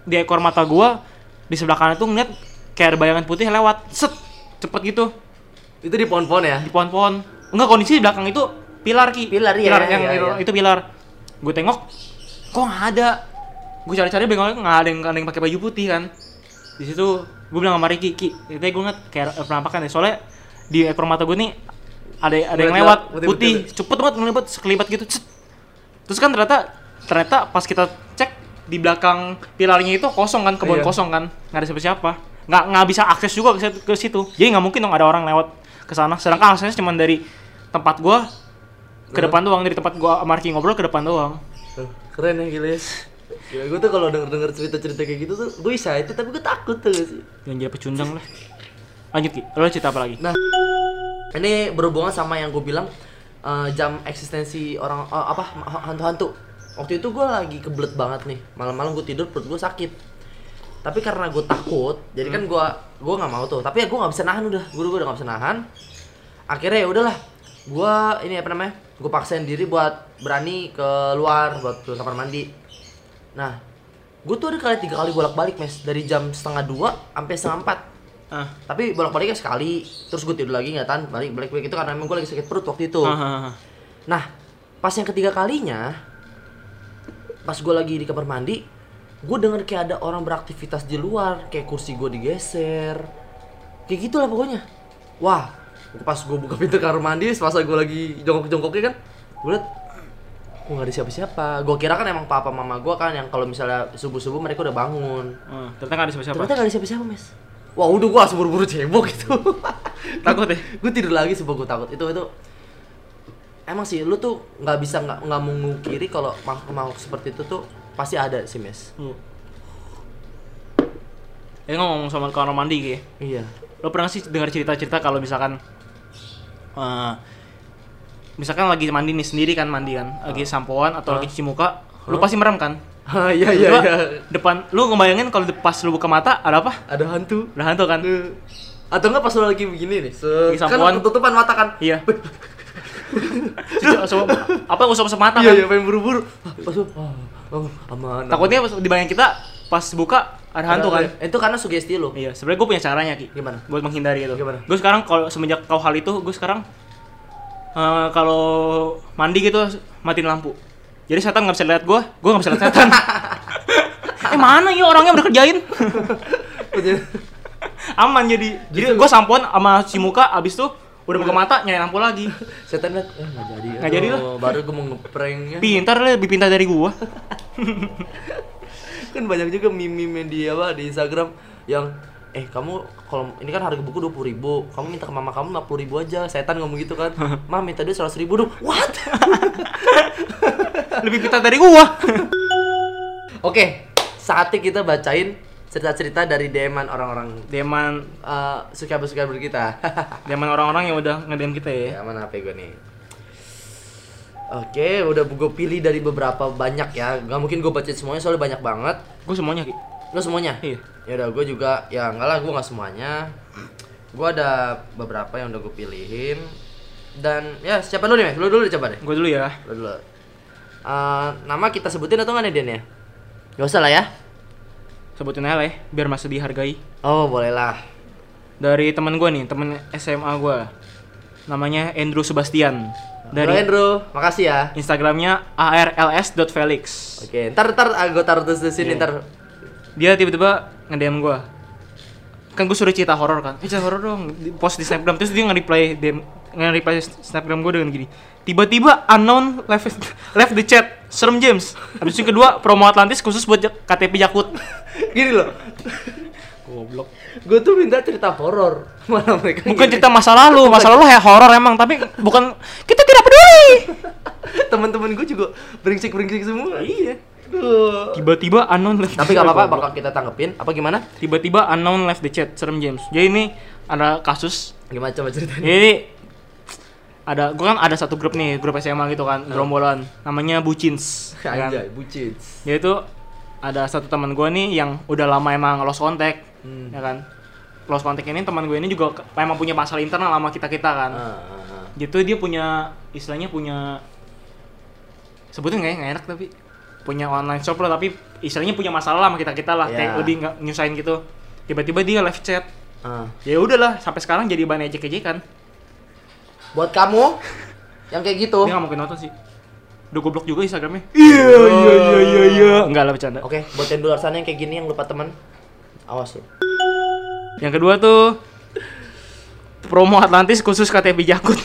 B: Di ekor mata gua di sebelah kanan tuh ngeliat kayak ada bayangan putih lewat, set, cepet gitu
A: Itu di pohon-pohon ya.
B: di pohon-pohon. Enggak kondisi di belakang itu pilar ki.
A: Pilar, iya,
B: Pilar
A: iya,
B: yang
A: iya,
B: itu,
A: iya.
B: itu pilar. Gue tengok, kok nggak ada. Gue cari-cari bengoknya nggak ada yang ada yang pakai baju putih kan. Di situ gue bilang sama Ricky, Ki, itu gue ngeliat kayak penampakan ya. Soalnya di ekor mata gue nih ada ada yang lewat
A: putih-
B: putih,
A: putih.
B: cepet banget ngelibat sekelibat gitu. Cet. Terus kan ternyata ternyata pas kita cek di belakang pilarnya itu kosong kan, kebun
A: Iya.
B: kosong kan, nggak ada siapa-siapa. Nggak nggak bisa akses juga ke situ- ke situ. Jadi nggak mungkin dong ada orang lewat ke sana. Sedangkan aksesnya cuma dari tempat gua ke depan doang, dari tempat gua Ricky ngobrol ke depan doang.
A: Keren ya gila ya. Gila, gue tuh kalau denger-denger cerita-cerita kayak gitu tuh gue excited tapi gue takut tuh sih.
B: Yang jadi pecundang lah. Lanjut Ki, lo cerita apa lagi?
A: Nah, ini berhubungan sama yang gue bilang eh, jam eksistensi orang eh, apa hantu-hantu. Waktu itu gue lagi kebelet banget nih, malam-malam gue tidur perut gue sakit. Tapi karena gue takut, jadi kan gue gue nggak mau tuh. Tapi ya gue nggak bisa nahan udah, gue udah nggak bisa nahan. Akhirnya ya udahlah, gue ini apa namanya? Gue paksain diri buat berani ke luar buat ke kamar mandi. Nah, gue tuh ada kali tiga kali bolak-balik mes dari jam setengah dua sampai setengah empat
B: Ah,
A: tapi bolak baliknya sekali. Terus gue tidur lagi nggak tahan. Balik balik balik itu karena emang gue lagi sakit perut waktu itu.
B: Ah, ah, ah.
A: nah pas yang ketiga kalinya pas gue lagi di kamar mandi gue denger kayak ada orang beraktivitas di luar. Kayak kursi gue digeser. Kayak gitulah pokoknya. Wah pas gue buka pintu kamar mandi pas gue lagi jongkok jongkoknya kan gue liat kok nggak ada siapa-siapa. Gue kira kan emang papa mama gue kan yang kalau misalnya subuh subuh mereka udah bangun.
B: Ah, ternyata nggak ada siapa-siapa.
A: ternyata gak ada siapa-siapa mes wah udah gua langsung buru-buru cebok gitu
B: Takut ya?
A: gue tidur lagi sebab gue takut. Itu itu emang sih lu tuh nggak bisa nggak nggak mengukiri kalau makhluk makhluk seperti itu tuh pasti ada sih mes.
B: Hmm. Ngomong sama kamar mandi ya.
A: iya.
B: Lo pernah sih dengar cerita-cerita kalau misalkan eh, misalkan lagi mandi nih sendiri kan mandi kan. Lagi sampoan atau lagi cuci muka lu pasti merem kan
A: ah iya iya iya.
B: depan lu ngebayangin kalau pas lu buka mata ada apa?
A: Ada hantu.
B: Ada hantu kan?
A: Eh, atau enggak pas lu lagi begini nih se
B: Lagi sampoan.
A: kan ketutupan mata kan?
B: Iya. Usap- apa usap usap mata
A: iya
B: kan?
A: iya pengen buru-buru. Ah, pas lu oh, oh, aman
B: takutnya pas dibayangin kita pas buka ada hantu kan?
A: Itu karena sugesti lu.
B: iya sebenarnya gue punya caranya ki.
A: Gimana?
B: buat menghindari itu.
A: Gimana?
B: gue sekarang kalau semenjak kau hal itu gue sekarang eh, kalau mandi gitu matiin lampu jadi setan nggak bisa lihat gue gue nggak bisa lihat setan. Eh mana ya orangnya udah kerjain? Aman jadi. Jadi gue sampoan sama si muka abis tuh udah buka mata nyari lampu lagi.
A: Setan liat, eh nggak jadi.
B: Nggak jadi
A: Aduh, Baru gue mau ngepranknya.
B: pintar lah lebih pintar dari gue
A: kan banyak juga meme-meme di apa di Instagram yang eh kamu kalau ini kan harga buku dua ribu kamu minta ke mama kamu lima ribu aja. Setan ngomong gitu kan. Mama minta dia seratus ribu dong. What?
B: Lebih pintar dari gue
A: oke saatnya kita bacain cerita-cerita dari DM-an orang-orang.
B: Deman
A: uh, subscriber-subscriber kita?
B: Deman orang-orang yang udah ngedem kita ya.
A: Ya mana HP gue nih? Oke, udah gue pilih dari beberapa banyak ya. Gak mungkin gue bacain semuanya soalnya banyak banget.
B: gue semuanya ki
A: Lo semuanya?
B: Iya.
A: Ya udah, gue juga ya enggak lah, gue nggak semuanya. Gue ada beberapa yang udah gue pilihin. Dan ya siapa dulu nih? Lu dulu coba deh.
B: gue dulu ya
A: Lu dulu. Eh, nama kita sebutin atau nggak nih Den ya? Gak usah lah ya.
B: sebutin aja lah ya biar masih dihargai
A: Oh boleh lah.
B: dari temen gue nih temen SMA gue namanya Andrew Sebastian
A: Dari
B: dari
A: Andrew, makasih ya.
B: Instagramnya arls.felix
A: Oke, ntar ntar ah, gue taruh terus di sini
B: Iya.
A: ntar.
B: Dia tiba-tiba nge-DM gue kan gue suruh cerita horor kan. Eh cerita horor dong. Di post di snapgram. Terus dia nge-reply DM nge-reply snapgram gue dengan gini. Tiba-tiba unknown left left the chat. Serem James. Habis itu kedua promo Atlantis khusus buat KTP Jakut.
A: Gini loh,
B: goblok.
A: Gue tuh minta cerita horor. Mana mereka
B: bukan
A: gini.
B: cerita masa lalu. Masa lalu ya horor emang tapi bukan kita tidak peduli.
A: Teman-teman gue juga beringsik-beringsik semua. Iya.
B: Tiba-tiba unknown left
A: Tapi gak apa-apa, bakal kita tanggepin. Apa gimana?
B: tiba-tiba unknown left the chat serem James jadi ini ada kasus
A: Gimana coba ceritain?
B: Ini ada gua kan ada satu grup nih, grup SMA gitu kan, gerombolan. Namanya Bucins. ya kan?
A: Anjay, bucin.
B: Jadi itu ada satu teman gua nih yang udah lama emang lost contact,
A: Hmm.
B: ya kan. Lost contact ini teman gue ini juga emang punya masalah internal sama kita-kita kan.
A: Ah, ah, ah.
B: Gitu dia punya istilahnya punya sebutin nggak ya nggak enak tapi punya online shop lah tapi istilahnya punya masalah lah sama kita-kita lah, kayak
A: Ya.
B: lebih nggak nyusahin gitu. Tiba-tiba dia live chat.
A: Ah.
B: Ya udahlah, sampai sekarang jadi bahan ejek-ejekan.
A: Buat kamu yang kayak gitu.
B: Dia nggak mungkin nonton sih. Udah goblok juga Instagramnya. Iya iya iya iya iya. Enggak lah bercanda.
A: Oke, buat yang di luar sana yang kayak gini yang lupa teman. Awas lu.
B: Yang kedua tuh promo Atlantis khusus KTP Jakut.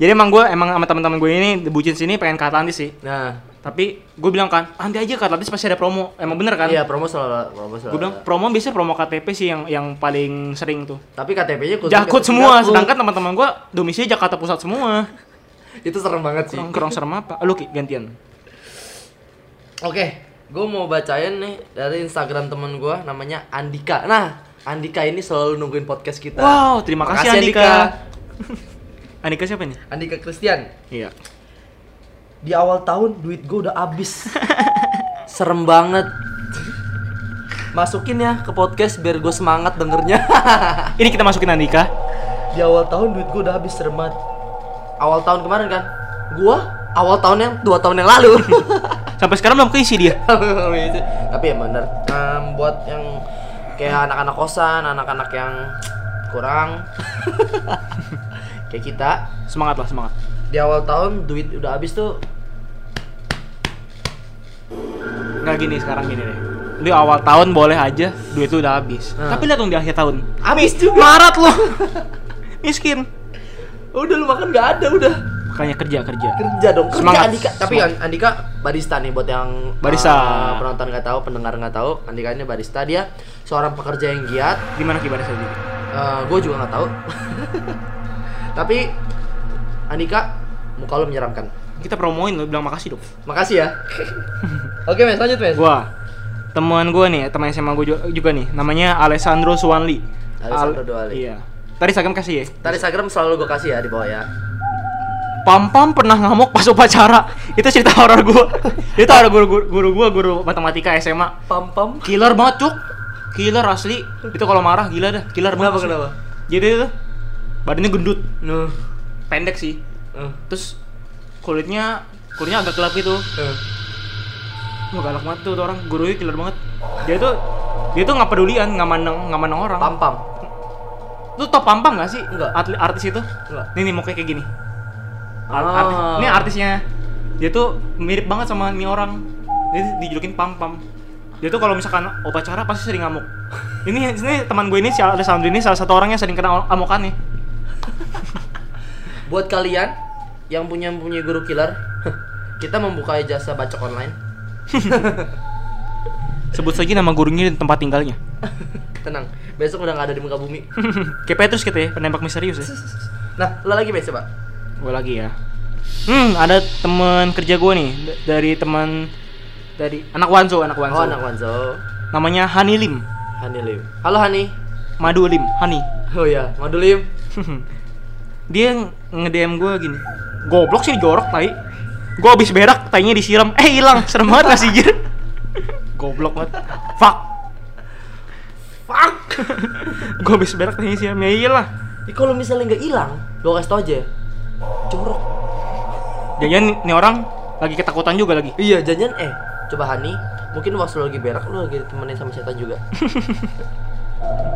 B: Jadi emang gue emang sama teman-teman gue ini bucin sini pengen ke Atlantis sih.
A: Nah,
B: Tapi gue bilang kan, nanti aja ke Atlantis pasti ada promo. Emang bener kan?
A: iya promo selalu promo selalu.
B: Gue bilang promo biasanya promo KTP sih yang yang paling sering tuh.
A: tapi KTP-nya
B: Jakut semua,
A: Jakut.
B: sedangkan teman-teman gue domisili Jakarta Pusat semua.
A: itu serem banget sih.
B: Kurang, kurang serem apa? Lu Ki, gantian.
A: Oke, gue mau bacain nih dari Instagram temen gue namanya Andika. Nah, Andika ini selalu nungguin podcast kita.
B: Wow, terima kasih,
A: Makasih,
B: Andika. Andika siapa nih?
A: Andika Christian.
B: Iya.
A: Di awal tahun duit gue udah habis. Serem banget. Masukin ya ke podcast biar gue semangat dengernya.
B: Ini kita masukin Andika.
A: Di awal tahun duit gue udah habis serem banget. Awal tahun kemarin kan? Gua awal tahun yang dua tahun yang lalu.
B: Sampai sekarang belum keisi dia.
A: Tapi ya bener. Em, buat yang kayak anak-anak kosan, anak-anak yang kurang kayak kita
B: Semangat lah, semangat.
A: di awal tahun duit udah habis tuh
B: Nggak gini sekarang gini deh. Di awal tahun boleh aja duit lu udah habis.
A: Nah.
B: Tapi lihat dong di akhir tahun.
A: habis juga.
B: Marat lu. Miskin.
A: Udah lu makan nggak ada udah.
B: Makanya kerja kerja.
A: Kerja dong. Kerja
B: Semangat.
A: Andika. Tapi
B: Semangat.
A: An- Andika barista nih buat yang
B: Barista.
A: eh, penonton nggak tahu, pendengar nggak tahu. Andika ini barista dia seorang pekerja yang giat.
B: Gimana gimana saja?
A: gue juga nggak tahu. Tapi Andika muka lu menyeramkan.
B: Kita promoin lu bilang makasih dong.
A: Makasih ya. Oke, Mes, lanjut, Mes.
B: Gua temuan gua nih, teman SMA gua ju- juga nih, namanya Alessandro Suwanli.
A: Alessandro Suwanli.
B: Iya. Tadi Instagram kasih ya.
A: Tadi Instagram selalu gue kasih ya di bawah ya.
B: Pam Pam pernah ngamuk pas upacara. Itu cerita horor gua. Itu ada guru, guru guru gua guru matematika SMA.
A: Pam pam.
B: Killer banget, Cuk. Killer asli. Itu kalau marah gila dah. Killer
A: Kenapa
B: banget. asli.
A: kenapa?
B: Jadi itu badannya gendut,
A: Nuh.
B: pendek sih.
A: Uh,
B: Terus kulitnya kulitnya agak gelap gitu.
A: uh.
B: Wah galak banget tuh, tuh orang gurunya killer banget. Dia tuh Dia tuh nggak pedulian, nggak mandang nggak mandang orang.
A: Pam.
B: Lu tau Pampang gak sih?
A: Enggak.
B: Atlet artis itu?
A: Enggak.
B: Nih nih mau kayak gini. Art-
A: Ah.
B: artis- Ini artisnya. Dia tuh mirip banget sama nih orang. Dia dijulukin Pam Pam. Dia tuh kalau misalkan upacara pasti sering ngamuk. ini ini teman gue ini si Alessandro ini salah satu orang yang sering kena amukan nih.
A: Buat kalian yang punya punya guru killer, kita membuka jasa bacok online.
B: Sebut saja nama gurunya dan tempat tinggalnya.
A: Tenang, besok udah nggak ada di muka bumi.
B: Kayak Petrus gitu ya, penembak misterius ya.
A: Nah, lo lagi besok pak?
B: Gue lagi ya. Hmm, ada teman kerja gue nih dari teman dari anak Wanzo, anak Wanzo.
A: Oh, anak Wanzo.
B: Namanya Hani Lim.
A: Hani Lim. Halo Hani.
B: Madu Lim, Hani.
A: Oh ya, Madu Lim.
B: Dia nge-DM gue gini. Goblok sih jorok tai. Gue habis berak, tainya disiram. Eh, hilang. Serem banget gak sih, Jir? Goblok banget. Fuck.
A: Fuck.
B: Gue habis berak, tainya disiram. Ya iyalah.
A: Ih, kalau misalnya nggak hilang, lo kasih tau aja. Jorok.
B: Jangan nih orang lagi ketakutan juga lagi.
A: Iya, jangan eh coba Hani, mungkin waktu lo lagi berak lo lagi ditemenin sama setan juga.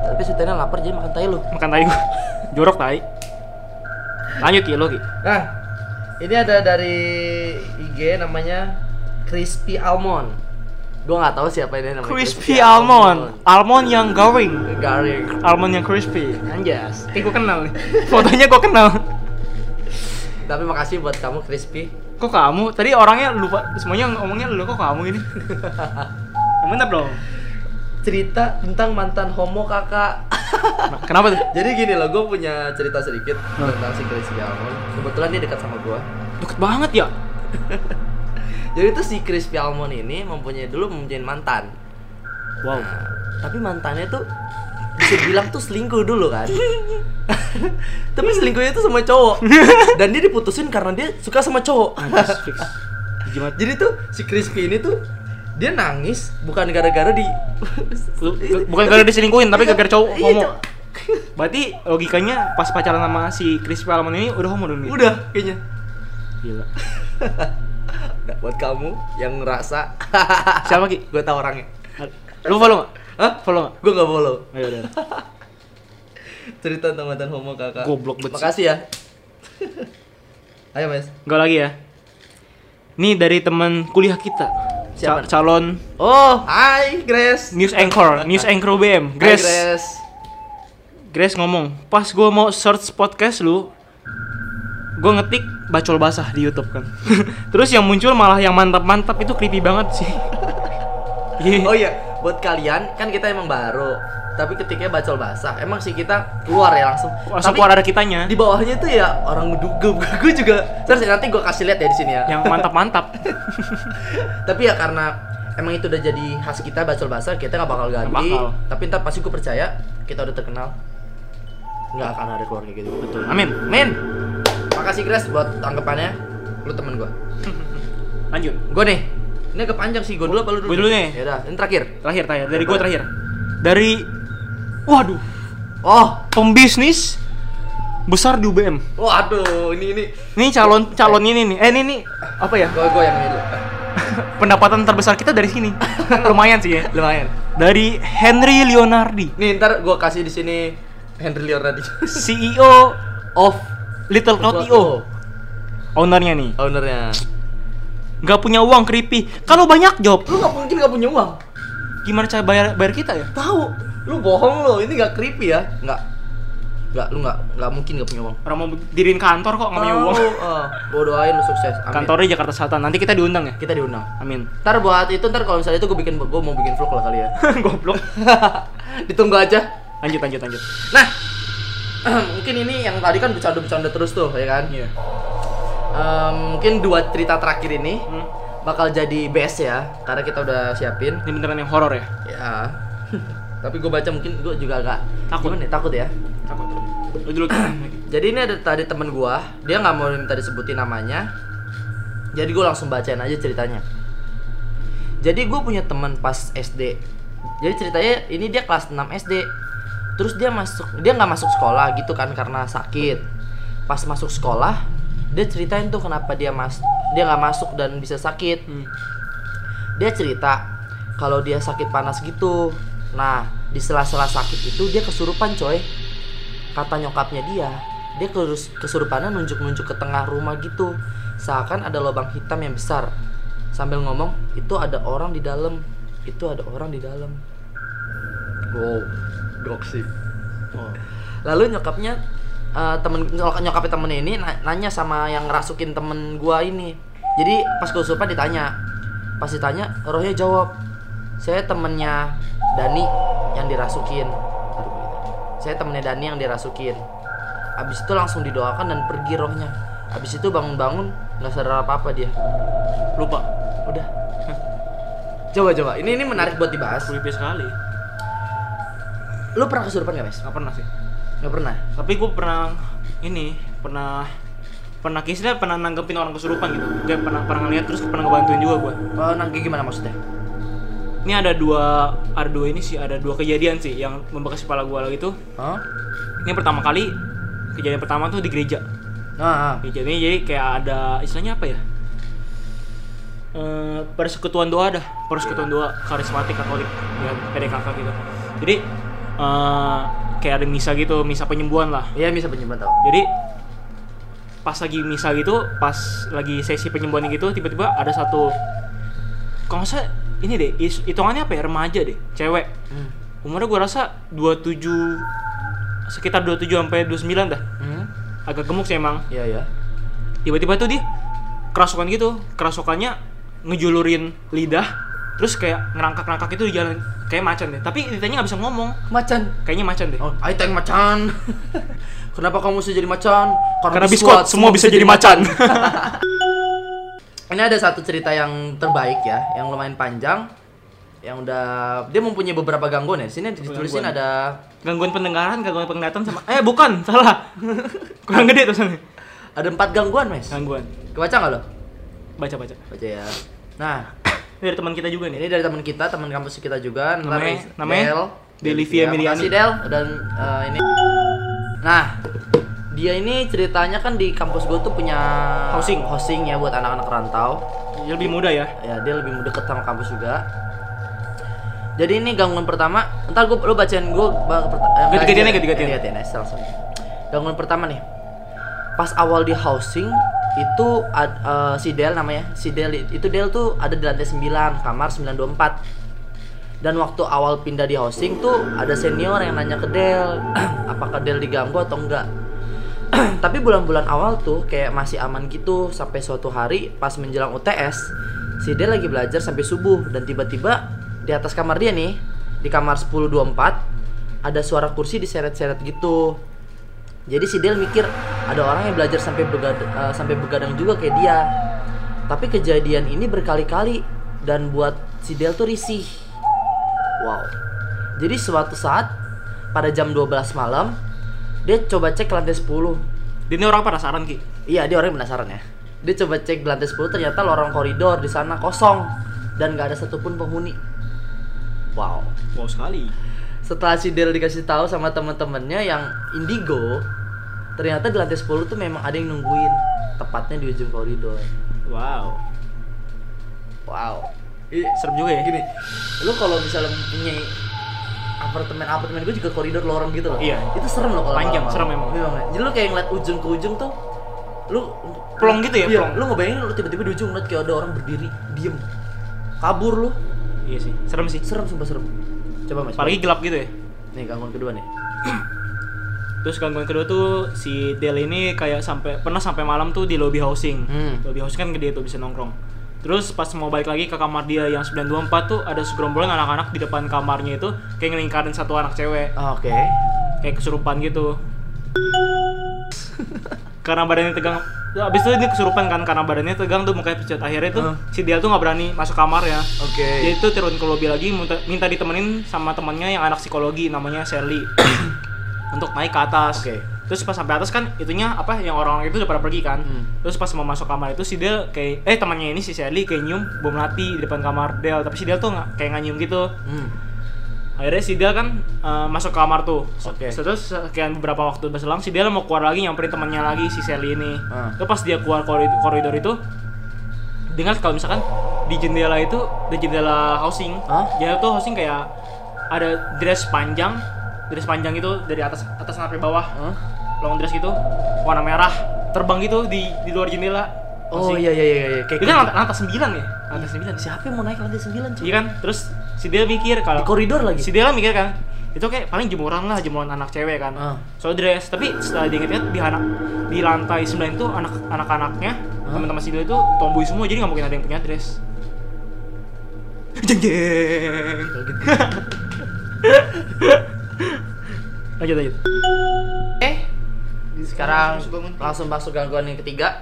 A: Tapi setannya lapar jadi makan tai lo.
B: Makan tai gue. Jorok tai. Lanjut ya lo Ki.
A: Nah, ini ada dari IG namanya Crispy Almond. Gue nggak tahu siapa ini namanya.
B: Crispy almond. Almond yang garing.
A: Garing.
B: Almond yang crispy. Anjas. Kayak gue kenal nih. Fotonya gue kenal.
A: Tapi makasih buat kamu Crispy.
B: Kok kamu? Tadi orangnya lupa semuanya ngomongnya lu kok kamu ini. Mantap dong.
A: Cerita tentang mantan homo kakak.
B: Nah, Kenapa tuh?
A: Jadi gini loh, gue punya cerita sedikit tentang si Crispy Almond. Kebetulan dia dekat sama gue.
B: Deket banget ya.
A: Jadi tuh si Crispy Almond ini mempunyai dulu mempunyai mantan.
B: Wow.
A: Nah, tapi mantannya tuh bisa bilang tuh selingkuh dulu kan. tapi selingkuhnya tuh sama cowok. Dan dia diputusin karena dia suka sama cowok. Jadi tuh si Crispy ini tuh dia nangis bukan gara-gara di
B: Bukan gara diselingkuhin tapi gara-gara cowok
A: Iya,
B: homo.
A: cowok.
B: Berarti logikanya pas pacaran sama si Crispy Almond ini udah homo dong.
A: Udah kayaknya.
B: Gila.
A: Nah, buat kamu yang ngerasa
B: Siapa Ki?
A: gue tau orangnya.
B: Lu follow gak?
A: Hah?
B: Follow gak?
A: Gue gak follow.
B: Ayo udah.
A: Cerita tentang mantan homo kakak.
B: Goblok banget sih.
A: Makasih ya. Ayo mas.
B: Enggak lagi ya. Ini dari teman kuliah kita.
A: Siapa?
B: Ca- calon
A: Oh, hai Grace.
B: news anchor, news anchor.
A: Hai,
B: Grace.
A: Grace.
B: Grace ngomong, pas gue mau search podcast lu, gue ngetik bacol basah di YouTube kan. Terus yang muncul malah yang mantap-mantap itu creepy banget sih.
A: Oh iya, buat kalian kan kita emang baru. Tapi ketika bacol basah, emang sih kita keluar ya langsung.
B: Langsung
A: Tapi
B: keluar ada kitanya.
A: di bawahnya tuh ya orang menduga. Gue juga. Terus nanti gue kasih lihat ya di sini ya.
B: Yang mantap-mantap.
A: Tapi ya karena emang itu udah jadi khas kita bacol basah, kita nggak bakal ganti.
B: bakal.
A: Tapi ntar pasti gue percaya kita udah terkenal. Nggak akan ada keluarga gitu.
B: Betul. Amin.
A: Men, makasih Grace buat tanggapannya. Lu temen gue.
B: Lanjut.
A: Gue nih, ini agak panjang sih. Gue dulu apa lu dulu?
B: Gua dulu nih.
A: Ya udah, ini terakhir.
B: Terakhir, terakhir. Dari gue terakhir. Dari, waduh,
A: Oh,
B: pembisnis besar di UBM.
A: waduh, ini ini.
B: Ini calon calon ini nih. Eh ini nih apa ya?
A: Gue gue yang ini dulu.
B: Pendapatan terbesar kita dari sini. Lumayan sih ya.
A: Lumayan.
B: Dari Henry Leonardi,
A: Nih ntar gue kasih di sini Henry Leonardi.
B: CEO
A: Off.
B: Little Notio. Ownernya nih.
A: Ownernya.
B: Nggak punya uang creepy. Kalau banyak job,
A: Lu nggak mungkin nggak punya uang.
B: gimana cara bayar bayar kita ya?
A: Tahu. Lu bohong lo. Ini nggak creepy ya? Nggak. Nggak. Lu nggak nggak mungkin nggak punya uang.
B: Orang mau diriin kantor kok nggak punya uang.
A: Tahu, eh. Gua doain lu sukses. Amin.
B: Kantornya Jakarta Selatan. Nanti kita diundang ya.
A: kita diundang.
B: Amin.
A: Ntar buat itu ntar kalau misalnya itu gue bikin gue mau bikin vlog lah kali ya.
B: Goblok.
A: Ditunggu aja.
B: Lanjut lanjut lanjut.
A: Nah, mungkin ini yang tadi kan bercanda-bercanda terus tuh, ya kan?
B: Iya.
A: Em, mungkin dua cerita terakhir ini
B: Hmm.
A: bakal jadi best ya, karena kita udah siapin.
B: Ini beneran yang horor ya?
A: Ya. Tapi gue baca mungkin gue juga agak
B: Takut.
A: Gimana ya? Takut ya.
B: Takut. Lu dulu.
A: Jadi ini ada tadi temen gua, dia nggak mau minta disebutin namanya. Jadi gue langsung bacain aja ceritanya. Jadi gue punya teman pas SD. Jadi ceritanya ini dia kelas 6 SD. Terus dia masuk, dia nggak masuk sekolah gitu kan karena sakit. Pas masuk sekolah, dia ceritain tuh kenapa dia mas, dia nggak masuk dan bisa sakit.
B: Hmm.
A: Dia cerita kalau dia sakit panas gitu. Nah, di sela-sela sakit itu dia kesurupan coy. Kata nyokapnya dia, dia kerus- kesurupannya nunjuk-nunjuk ke tengah rumah gitu. Seakan ada lubang hitam yang besar. Sambil ngomong, itu ada orang di dalam. Itu ada orang di dalam. Wow, goksi.
B: Oh.
A: Lalu nyokapnya eh, temen nyok- nyokapnya temen ini na- nanya sama yang ngerasukin temen gua ini. Jadi pas kesurupan ditanya, pas ditanya rohnya jawab, saya temennya Dani yang dirasukin. Saya temennya Dani yang dirasukin. Abis itu langsung didoakan dan pergi rohnya. Abis itu bangun-bangun nggak sadar apa apa dia.
B: Lupa.
A: Udah. Coba coba. Ini ini menarik buat dibahas.
B: Creepy sekali.
A: Lu pernah kesurupan gak, Mes?
B: Gak pernah sih.
A: Gak pernah.
B: Tapi gue pernah ini pernah pernah kisahnya pernah nanggepin orang kesurupan gitu. Dia pernah pernah ngeliat terus pernah ngebantuin juga gue.
A: Oh, nangki gimana maksudnya?
B: Ini ada dua ada dua ini sih ada dua kejadian sih yang membekas kepala gue lagi tuh.
A: Hah?
B: Ini pertama kali kejadian pertama tuh di gereja.
A: Nah, ah.
B: Gereja ini jadi kayak ada istilahnya apa ya? Eh, persekutuan doa dah, persekutuan doa karismatik Katolik ya PDKK gitu. Jadi eh, kayak ada misa gitu, misa penyembuhan lah.
A: Iya bisa penyembuhan tau.
B: Jadi pas lagi misa gitu, pas lagi sesi penyembuhan gitu, tiba-tiba ada satu kalau nggak salah ini deh, hitungannya apa ya remaja deh, cewek.
A: Hmm.
B: Umurnya gue rasa 27 sekitar 27 sampai 29 dah.
A: Hmm.
B: Agak gemuk sih emang.
A: Iya ya.
B: Tiba-tiba tuh dia kerasukan gitu, kerasukannya ngejulurin lidah, terus kayak ngerangkak-ngerangkak itu di jalan kayak macan deh. Tapi ditanya nggak bisa ngomong,
A: Macan.
B: kayaknya macan deh.
A: Oh, ayo teng macan. Kenapa kamu bisa jadi macan?
B: Karena biskot semua bisa jadi macan.
A: Ini ada satu cerita yang terbaik ya, yang lumayan panjang. Yang udah dia mempunyai beberapa gangguan ya. Sini ditulisin
B: Gangguan.
A: ada
B: gangguan pendengaran, gangguan penglihatan sama eh bukan, salah. Kurang gede tulisannya.
A: ada empat gangguan, Mes.
B: Gangguan.
A: Kebaca nggak lo?
B: Baca-baca.
A: Baca ya. Nah,
B: dari teman kita juga nih.
A: ini dari teman kita, teman kampus kita juga. Ntar
B: Namanya-
A: Del.
B: namanya Delivia Miliani.
A: Makasih Del dan eh, ini. Nah, dia ini ceritanya kan di kampus gue tuh punya
B: Housing.
A: housing ya buat anak-anak rantau.
B: Dia lebih muda ya.
A: Ya dia lebih deket sama kampus juga. Jadi ini gangguan pertama, ntar gue lu bacain gue
B: Ganti-gantian aja, ganti-gantian.
A: gantian aja, langsung. Gangguan pertama nih, pas awal di housing itu ad- eh, si Del namanya, si Del itu Del tuh ada di lantai 9 kamar 924 dan waktu awal pindah di housing tuh ada senior yang nanya ke Del apakah Del diganggu atau enggak. Tapi bulan-bulan awal tuh kayak masih aman gitu sampai suatu hari pas menjelang UTS si Del lagi belajar sampai subuh. Dan tiba-tiba di atas kamar dia nih di kamar 1024 ada suara kursi diseret-seret gitu jadi si Del mikir ada orang yang belajar sampai begadang, sampai begadang juga kayak dia tapi kejadian ini berkali-kali dan buat si Del tuh risih Wow. Jadi suatu saat pada jam 12 malam dia coba cek lantai 10.
B: Dia ini orang penasaran ki.
A: Iya, dia orang penasaran ya. Dia coba cek di lantai 10 ternyata lorong koridor di sana kosong dan nggak ada satupun penghuni. Wow.
B: Wow sekali.
A: Setelah si Del dikasih tahu sama teman-temannya yang indigo, ternyata di lantai 10 tuh memang ada yang nungguin, tepatnya di ujung koridor.
B: Wow.
A: Wow.
B: Serem juga ya.
A: Gini, lu kalau misalnya mempunyai apartemen apartemen gue juga koridor lorong gitu loh.
B: Iya.
A: Itu serem loh kalau
B: Panjang, serem emang.
A: Iya. Jadi lu kayak ngeliat ujung ke ujung tuh lu
B: Plong gitu ya,
A: iya,
B: plong.
A: Lu ngebayangin lu tiba-tiba di ujung ngeliat kayak ada orang berdiri, diem. Kabur lu.
B: Iya sih. Serem sih.
A: Serem sumpah serem. Coba Mas.
B: Apalagi gelap gitu ya.
A: nih gangguan kedua nih.
B: Terus gangguan kedua tuh si Del ini kayak sampai pernah sampai malam tuh di lobby housing.
A: Hmm.
B: Lobby housing kan gede tuh bisa nongkrong. Terus pas mau balik lagi ke kamar dia yang 924 tuh ada segerombolan anak-anak di depan kamarnya itu kayak ngelingkarin satu anak cewek
A: Ah, Oke.
B: kayak kesurupan gitu. karena badannya tegang. Tuh, Abis itu dia kesurupan kan karena badannya tegang tuh mukanya pucat. Akhirnya tuh
A: Huh.
B: si Del tuh nggak berani masuk kamar ya.
A: Oke.
B: Dia itu turun ke lobby lagi minta, minta ditemenin sama temannya yang anak psikologi namanya Sherly untuk naik ke atas.
A: Oke.
B: Terus pas sampai atas kan itunya apa yang orang-orang itu udah pada pergi kan.
A: Hmm.
B: Terus pas mau masuk kamar itu si Del kayak eh temannya ini si Sherly kayak nyium bom melati di depan kamar Del, tapi si Del tuh nggak kayak nggak nyium gitu.
A: Hmm.
B: Akhirnya si Del kan eh, masuk ke kamar tuh.
A: Oke.
B: Terus sekian beberapa waktu berselang si Del mau keluar lagi nyamperin temannya lagi si Sherly ini.
A: Ah.
B: Terus pas dia keluar koridor, koridor itu dengar kalau misalkan di jendela itu di jendela housing
A: Hah?
B: jendela tuh housing kayak ada dress panjang dress panjang itu dari atas atas sampai bawah
A: Hah?
B: long dress gitu warna merah terbang gitu di di luar jendela
A: Oh
B: Masih-
A: iya iya iya iya kayak
B: itu kan lantai, lantai 9 ya lantai 9
A: Siapa yang mau naik lantai 9 cuy?
B: iya kan terus si Del mikir
A: Di
B: kalau
A: koridor lagi.
B: si Del mikir kan itu kayak paling jemuran lah jemuran anak cewek kan
A: Ah.
B: so dress tapi setelah diinget-inget di anak di lantai 9 itu anak anak-anaknya
A: Hah?
B: teman-teman si Del itu tomboy semua jadi nggak mungkin ada yang punya dress jeng jeng lanjut lanjut
A: Oke. Sekarang
B: langsung
A: masuk gangguan yang ketiga.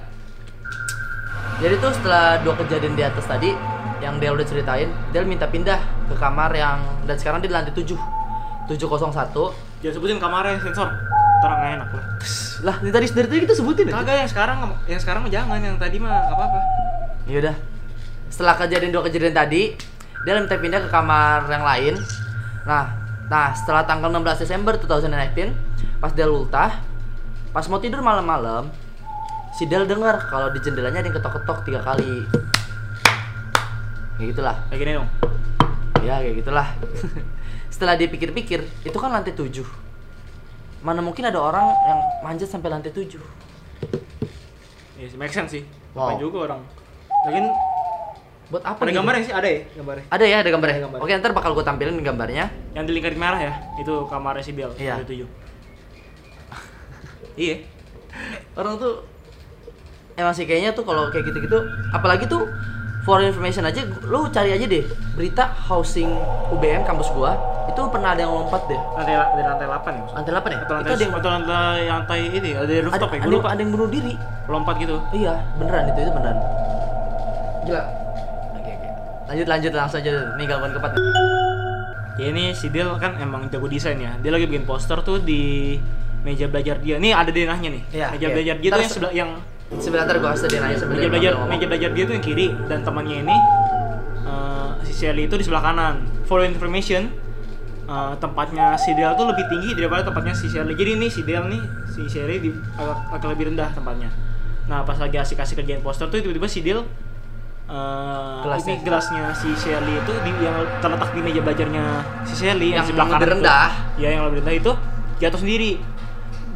A: Jadi tuh setelah dua kejadian di atas tadi yang Del udah ceritain, Del minta pindah ke kamar yang dan sekarang dia di lantai 7. 701.
B: jangan sebutin kamarnya sensor terang enak lah
A: Lah, ini tadi dari tadi kita sebutin
B: kagak yang sekarang yang sekarang mah jangan yang tadi mah apa-apa
A: Ya udah. Setelah kejadian dua kejadian tadi, dia minta pindah ke kamar yang lain. Nah, nah setelah tanggal 16 Desember 2019, pas dia ultah, pas mau tidur malam-malam, si Del dengar kalau di jendelanya ada yang ketok-ketok tiga kali. Kayak gitulah.
B: kayak gini dong
A: Ya kayak gitulah. Setelah dia pikir-pikir, itu kan lantai 7 Mana mungkin ada orang yang manjat sampai lantai 7
B: ya sih make sense sih
A: Wow.
B: Ngapain juga orang lagian
A: Buat apa
B: ada gambarnya sih ada ya gambarnya
A: Ada ya, ada gambarnya.
B: Ada gambar.
A: Oke, ntar bakal gue tampilin gambarnya.
B: yang di lingkaran merah ya itu kamarnya si Bill
A: Iya.
B: ada tujuh iya
A: orang tuh emang sih kayaknya tuh kalau kayak gitu-gitu apalagi tuh for information aja lu cari aja deh berita housing UBM kampus gua. Itu pernah ada yang lompat deh.
B: Lantai dari lantai 8 ya maksudnya?
A: lantai 8 ya?
B: Atau lantai
A: itu ada yang
B: atau lantai lantai ini ada
A: ada,
B: rooftop ya?
A: Ada,
B: gue lupa.
A: ada yang bunuh diri.
B: Lompat gitu?
A: Iya beneran itu itu beneran. Gila oke oke. Lanjut lanjut langsung aja. Nih gangguan keempat
B: ya ini si Del kan emang jago desain ya. Dia lagi bikin poster tuh di meja belajar dia. Nih ada denahnya nih.
A: Iya,
B: meja
A: iya.
B: belajar dia
A: Ntar
B: tuh yang
A: se-
B: sebelah yang
A: sebentar ntar gua kasih dia nanya sebentar
B: meja belajar meja belajar dia tuh yang kiri dan temannya ini eh, si Shelly itu di sebelah kanan. For information eh, tempatnya si Del tuh lebih tinggi daripada tempatnya si Shelly jadi ini si Del nih si Shelly di agak, agak lebih rendah tempatnya. Nah pas lagi asik-asik kerjain poster tuh tiba-tiba si Del eh,
A: Gelasnya.
B: ini gelasnya si Shelly itu di, yang terletak di meja belajarnya si Shelly
A: Yang
B: di sebelah
A: lebih
B: kanan
A: rendah.
B: ya yang lebih rendah itu jatuh sendiri.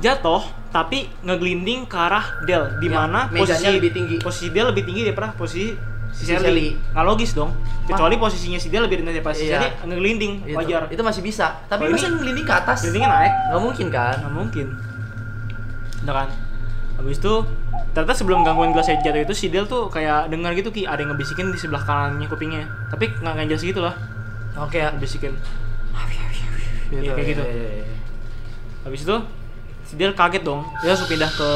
B: Jatuh tapi ngeglinding ke arah Del di
A: Yang
B: mana
A: mejanya
B: posisi
A: lebih tinggi.
B: posisi dia lebih tinggi daripada posisi si. Shelly. Nggak logis dong. Kecuali posisinya si dia lebih rendah daripada si
A: Iya.
B: Ngeglinding
A: itu,
B: wajar.
A: itu masih bisa tapi
B: Kalau
A: masa ngelinding ke atas
B: naik.
A: nggak mungkin kan
B: Nggak mungkin. Udah kan. Habis itu ternyata sebelum gangguan gelasnya jatuh itu si Del tuh kayak dengar gitu ki ada yang ngebisikin di sebelah kanannya kupingnya. Tapi nggak nggak jelas gitu lah.
A: oke ya
B: Ngebisikin. Kayak gitu.
A: iya.
B: Habis itu Del kaget dong. Dia langsung pindah ke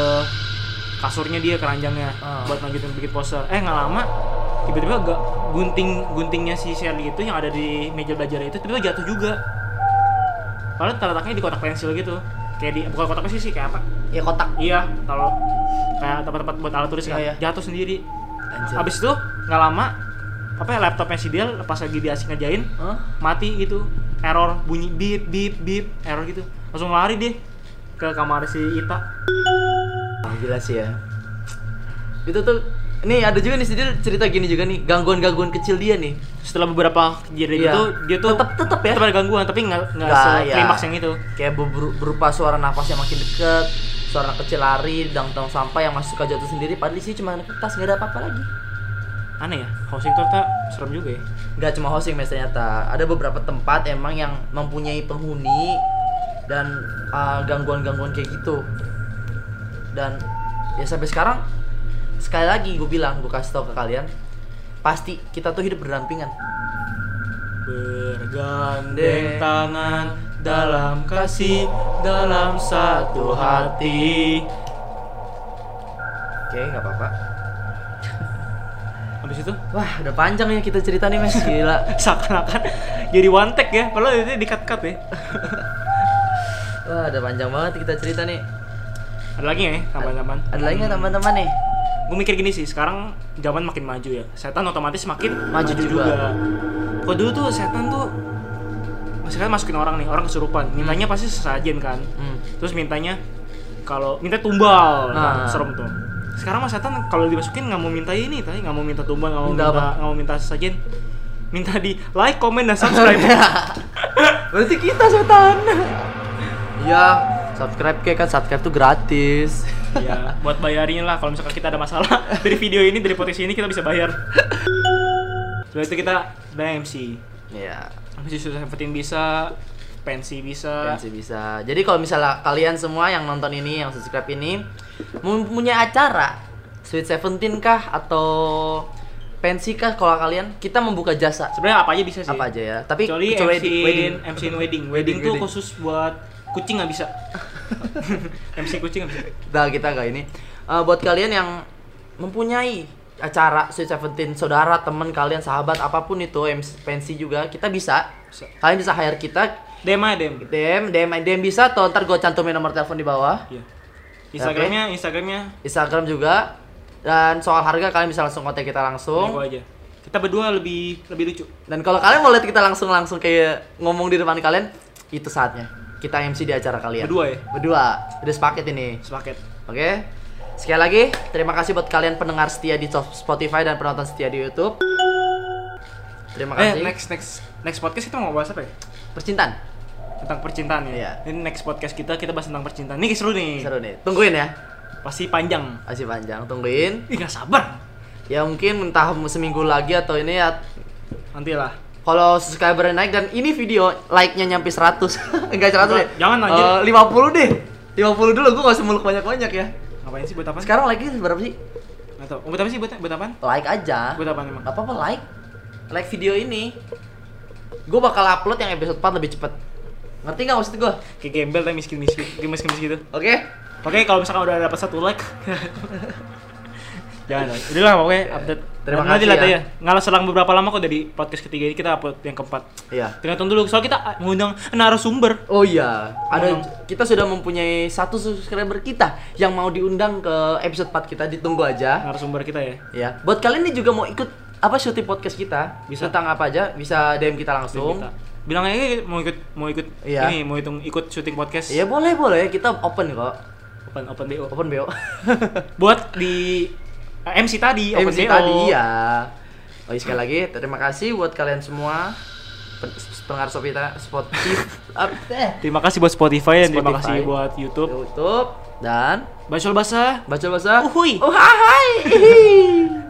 B: kasurnya dia keranjangnya
A: Ah.
B: buat lanjutin bikin poster. Eh nggak lama tiba-tiba gak gunting guntingnya si Shelly itu yang ada di meja belajar itu tiba-tiba jatuh juga. Padahal terletaknya di kotak pensil gitu. Kayak di bukan kotak pensil sih kayak apa?
A: ya kotak
B: Iya, kalau kayak tempat-tempat buat alat tulis kan
A: Iya, iya.
B: jatuh sendiri.
A: Anjir.
B: Habis itu nggak lama apa ya laptopnya si Del pas lagi dia asik ngerjain
A: Hah?
B: mati gitu error bunyi bip bip bip error gitu langsung lari deh ke kamar si Ita
A: Ah, gila sih ya. Itu tuh nih ada juga nih sih cerita gini juga nih gangguan-gangguan kecil dia nih.
B: setelah beberapa kejadian
A: Iya.
B: itu dia tuh
A: Tetep- tetep ya?
B: tetep ada gangguan tapi nggak nggak
A: Nggak,
B: se
A: ya.
B: klimaks yang itu
A: Kayak ber- berupa suara nafas yang makin deket, suara anak kecil lari, dang tong sampah yang masih suka jatuh sendiri. Padahal sini cuma kertas nggak ada apa-apa lagi.
B: aneh ya housing tuh ternyata serem juga ya
A: Nggak cuma hosting mas ternyata ada beberapa tempat emang yang mempunyai penghuni dan uh, gangguan-gangguan kayak gitu. Dan ya sampai sekarang sekali lagi gue bilang gue kasih tau ke kalian pasti kita tuh hidup berdampingan.
B: Bergandeng tangan dalam kasih dalam satu hati.
A: Oke nggak apa-apa.
B: Habis itu?
A: Wah udah panjang ya kita cerita nih mas. Gila.
B: Seakan-akan jadi one take ya padahal itu di cut cut ya
A: wah udah panjang banget kita cerita nih.
B: Ada lagi ya tambahan-tambahan?
A: Ada lagi nggak teman-teman nih?
B: Gue mikir gini sih sekarang zaman makin maju ya. Setan otomatis makin
A: Maju juga.
B: kalau dulu tuh setan tuh misalkan masukin orang nih orang kesurupan. Mintanya pasti sesajen kan.
A: Hmm.
B: terus mintanya kalau minta tumbal.
A: Nah.
B: nah. serem tuh. Sekarang mas setan kalau dimasukin nggak mau minta ini tadi nggak mau minta tumbal nggak mau
A: Minta
B: nggak mau minta sesajen. Minta di like comment dan subscribe.
A: Berarti kita setan. Iya, subscribe ke kan subscribe tuh gratis.
B: ya buat bayarin lah kalau misalkan kita ada masalah dari video ini dari potensi ini kita bisa bayar setelah itu kita ada MC
A: Iya.
B: MC sudah seventeen bisa pensi bisa
A: Pensi bisa. Jadi kalau misalnya kalian semua yang nonton ini, yang subscribe ini mempunyai acara Sweet Seventeen kah atau pensi kah kalau kalian kita membuka jasa
B: sebenarnya apa aja bisa sih
A: apa aja ya. Tapi
B: kecuali
A: kecuali
B: MC
A: wedding. wedding.
B: MC in wedding
A: Wedding,
B: wedding tuh
A: wedding.
B: khusus buat kucing nggak bisa MC kucing nggak bisa
A: Nah, kita nggak ini. Eh, buat kalian yang mempunyai acara Sweet Seventeen, saudara, teman kalian, sahabat, apa pun itu, MC pensi juga, kita bisa.
B: Bisa.
A: Kalian bisa hire kita,
B: DM aja DM
A: DM, DM, DM bisa, atau ntar gue cantumin nomor telepon di bawah.
B: Iya. Instagramnya Instagramnya
A: Instagram juga. Dan soal harga kalian bisa langsung kontak kita langsung.
B: aja kita berdua lebih lebih lucu
A: Dan kalau kalian mau lihat kita langsung langsung kayak ngomong di depan kalian, itu saatnya. Kita MC di acara kalian.
B: Berdua ya?
A: Berdua. Udah sepaket ini.
B: sepaket
A: Oke. Sekali lagi, terima kasih buat kalian pendengar setia di Spotify dan penonton setia di YouTube. Terima
B: eh
A: kasih.
B: next next next podcast kita mau bahas apa ya
A: Percintaan.
B: tentang percintaan ya
A: Iya.
B: ini next podcast kita kita bahas tentang percintaan ini seru nih
A: Seru nih. Tungguin ya.
B: pasti panjang
A: Masih panjang, tungguin.
B: Ih gak sabar
A: Ya mungkin entah seminggu lagi atau ini ya
B: nanti lah
A: kalau subscriber naik dan ini video like-nya nyampe 100. Enggak 100 deh.
B: Jangan, anjir.
A: Eh, 50 deh. 50 dulu gua gak usah muluk banyak-banyak ya.
B: ngapain sih buat apa
A: Sekarang like-nya berapa sih?
B: nggak tahu buat apa sih buat buat apaan
A: Like aja.
B: buat apaan emang
A: Gak apa-apa like. Like video ini. Gue bakal upload yang episode 4 lebih cepet. Ngerti gak maksud gue?
B: kayak gembel tapi miskin miskin kayak miskin miskin gitu
A: Oke?
B: oke kalau misalkan udah dapat satu like jangan udah lah pokoknya update.
A: Terima
B: nanti
A: kasih
B: lah
A: ya.
B: ya ngalah selang beberapa lama kok dari podcast ketiga ini kita upload yang keempat.
A: Iya.
B: tinggal tunggu dulu. Soal kita ah, mengundang narasumber.
A: Oh iya, ada kita sudah mempunyai satu subscriber kita yang mau diundang ke episode 4 kita. Ditunggu aja.
B: narasumber kita ya.
A: Ya, buat kalian nih juga mau ikut apa syuting podcast kita?
B: Bisa.
A: tentang apa aja? Bisa DM kita langsung.
B: kita. bilang aja mau ikut mau ikut
A: Iya.
B: ini mau hitung ikut syuting podcast.
A: Iya boleh boleh. Kita open kok,
B: open open bo
A: open bo.
B: buat di eh, MC tadi open
A: MC tadi ya. Oh iya, sekali lagi terima kasih buat kalian semua pen- pendengar Spotify Spotify eh,
B: terima kasih buat Spotify dan terima kasih buat YouTube
A: YouTube dan
B: Bacol basah
A: baca bahasa.
B: Uhuy.
A: Oh hai.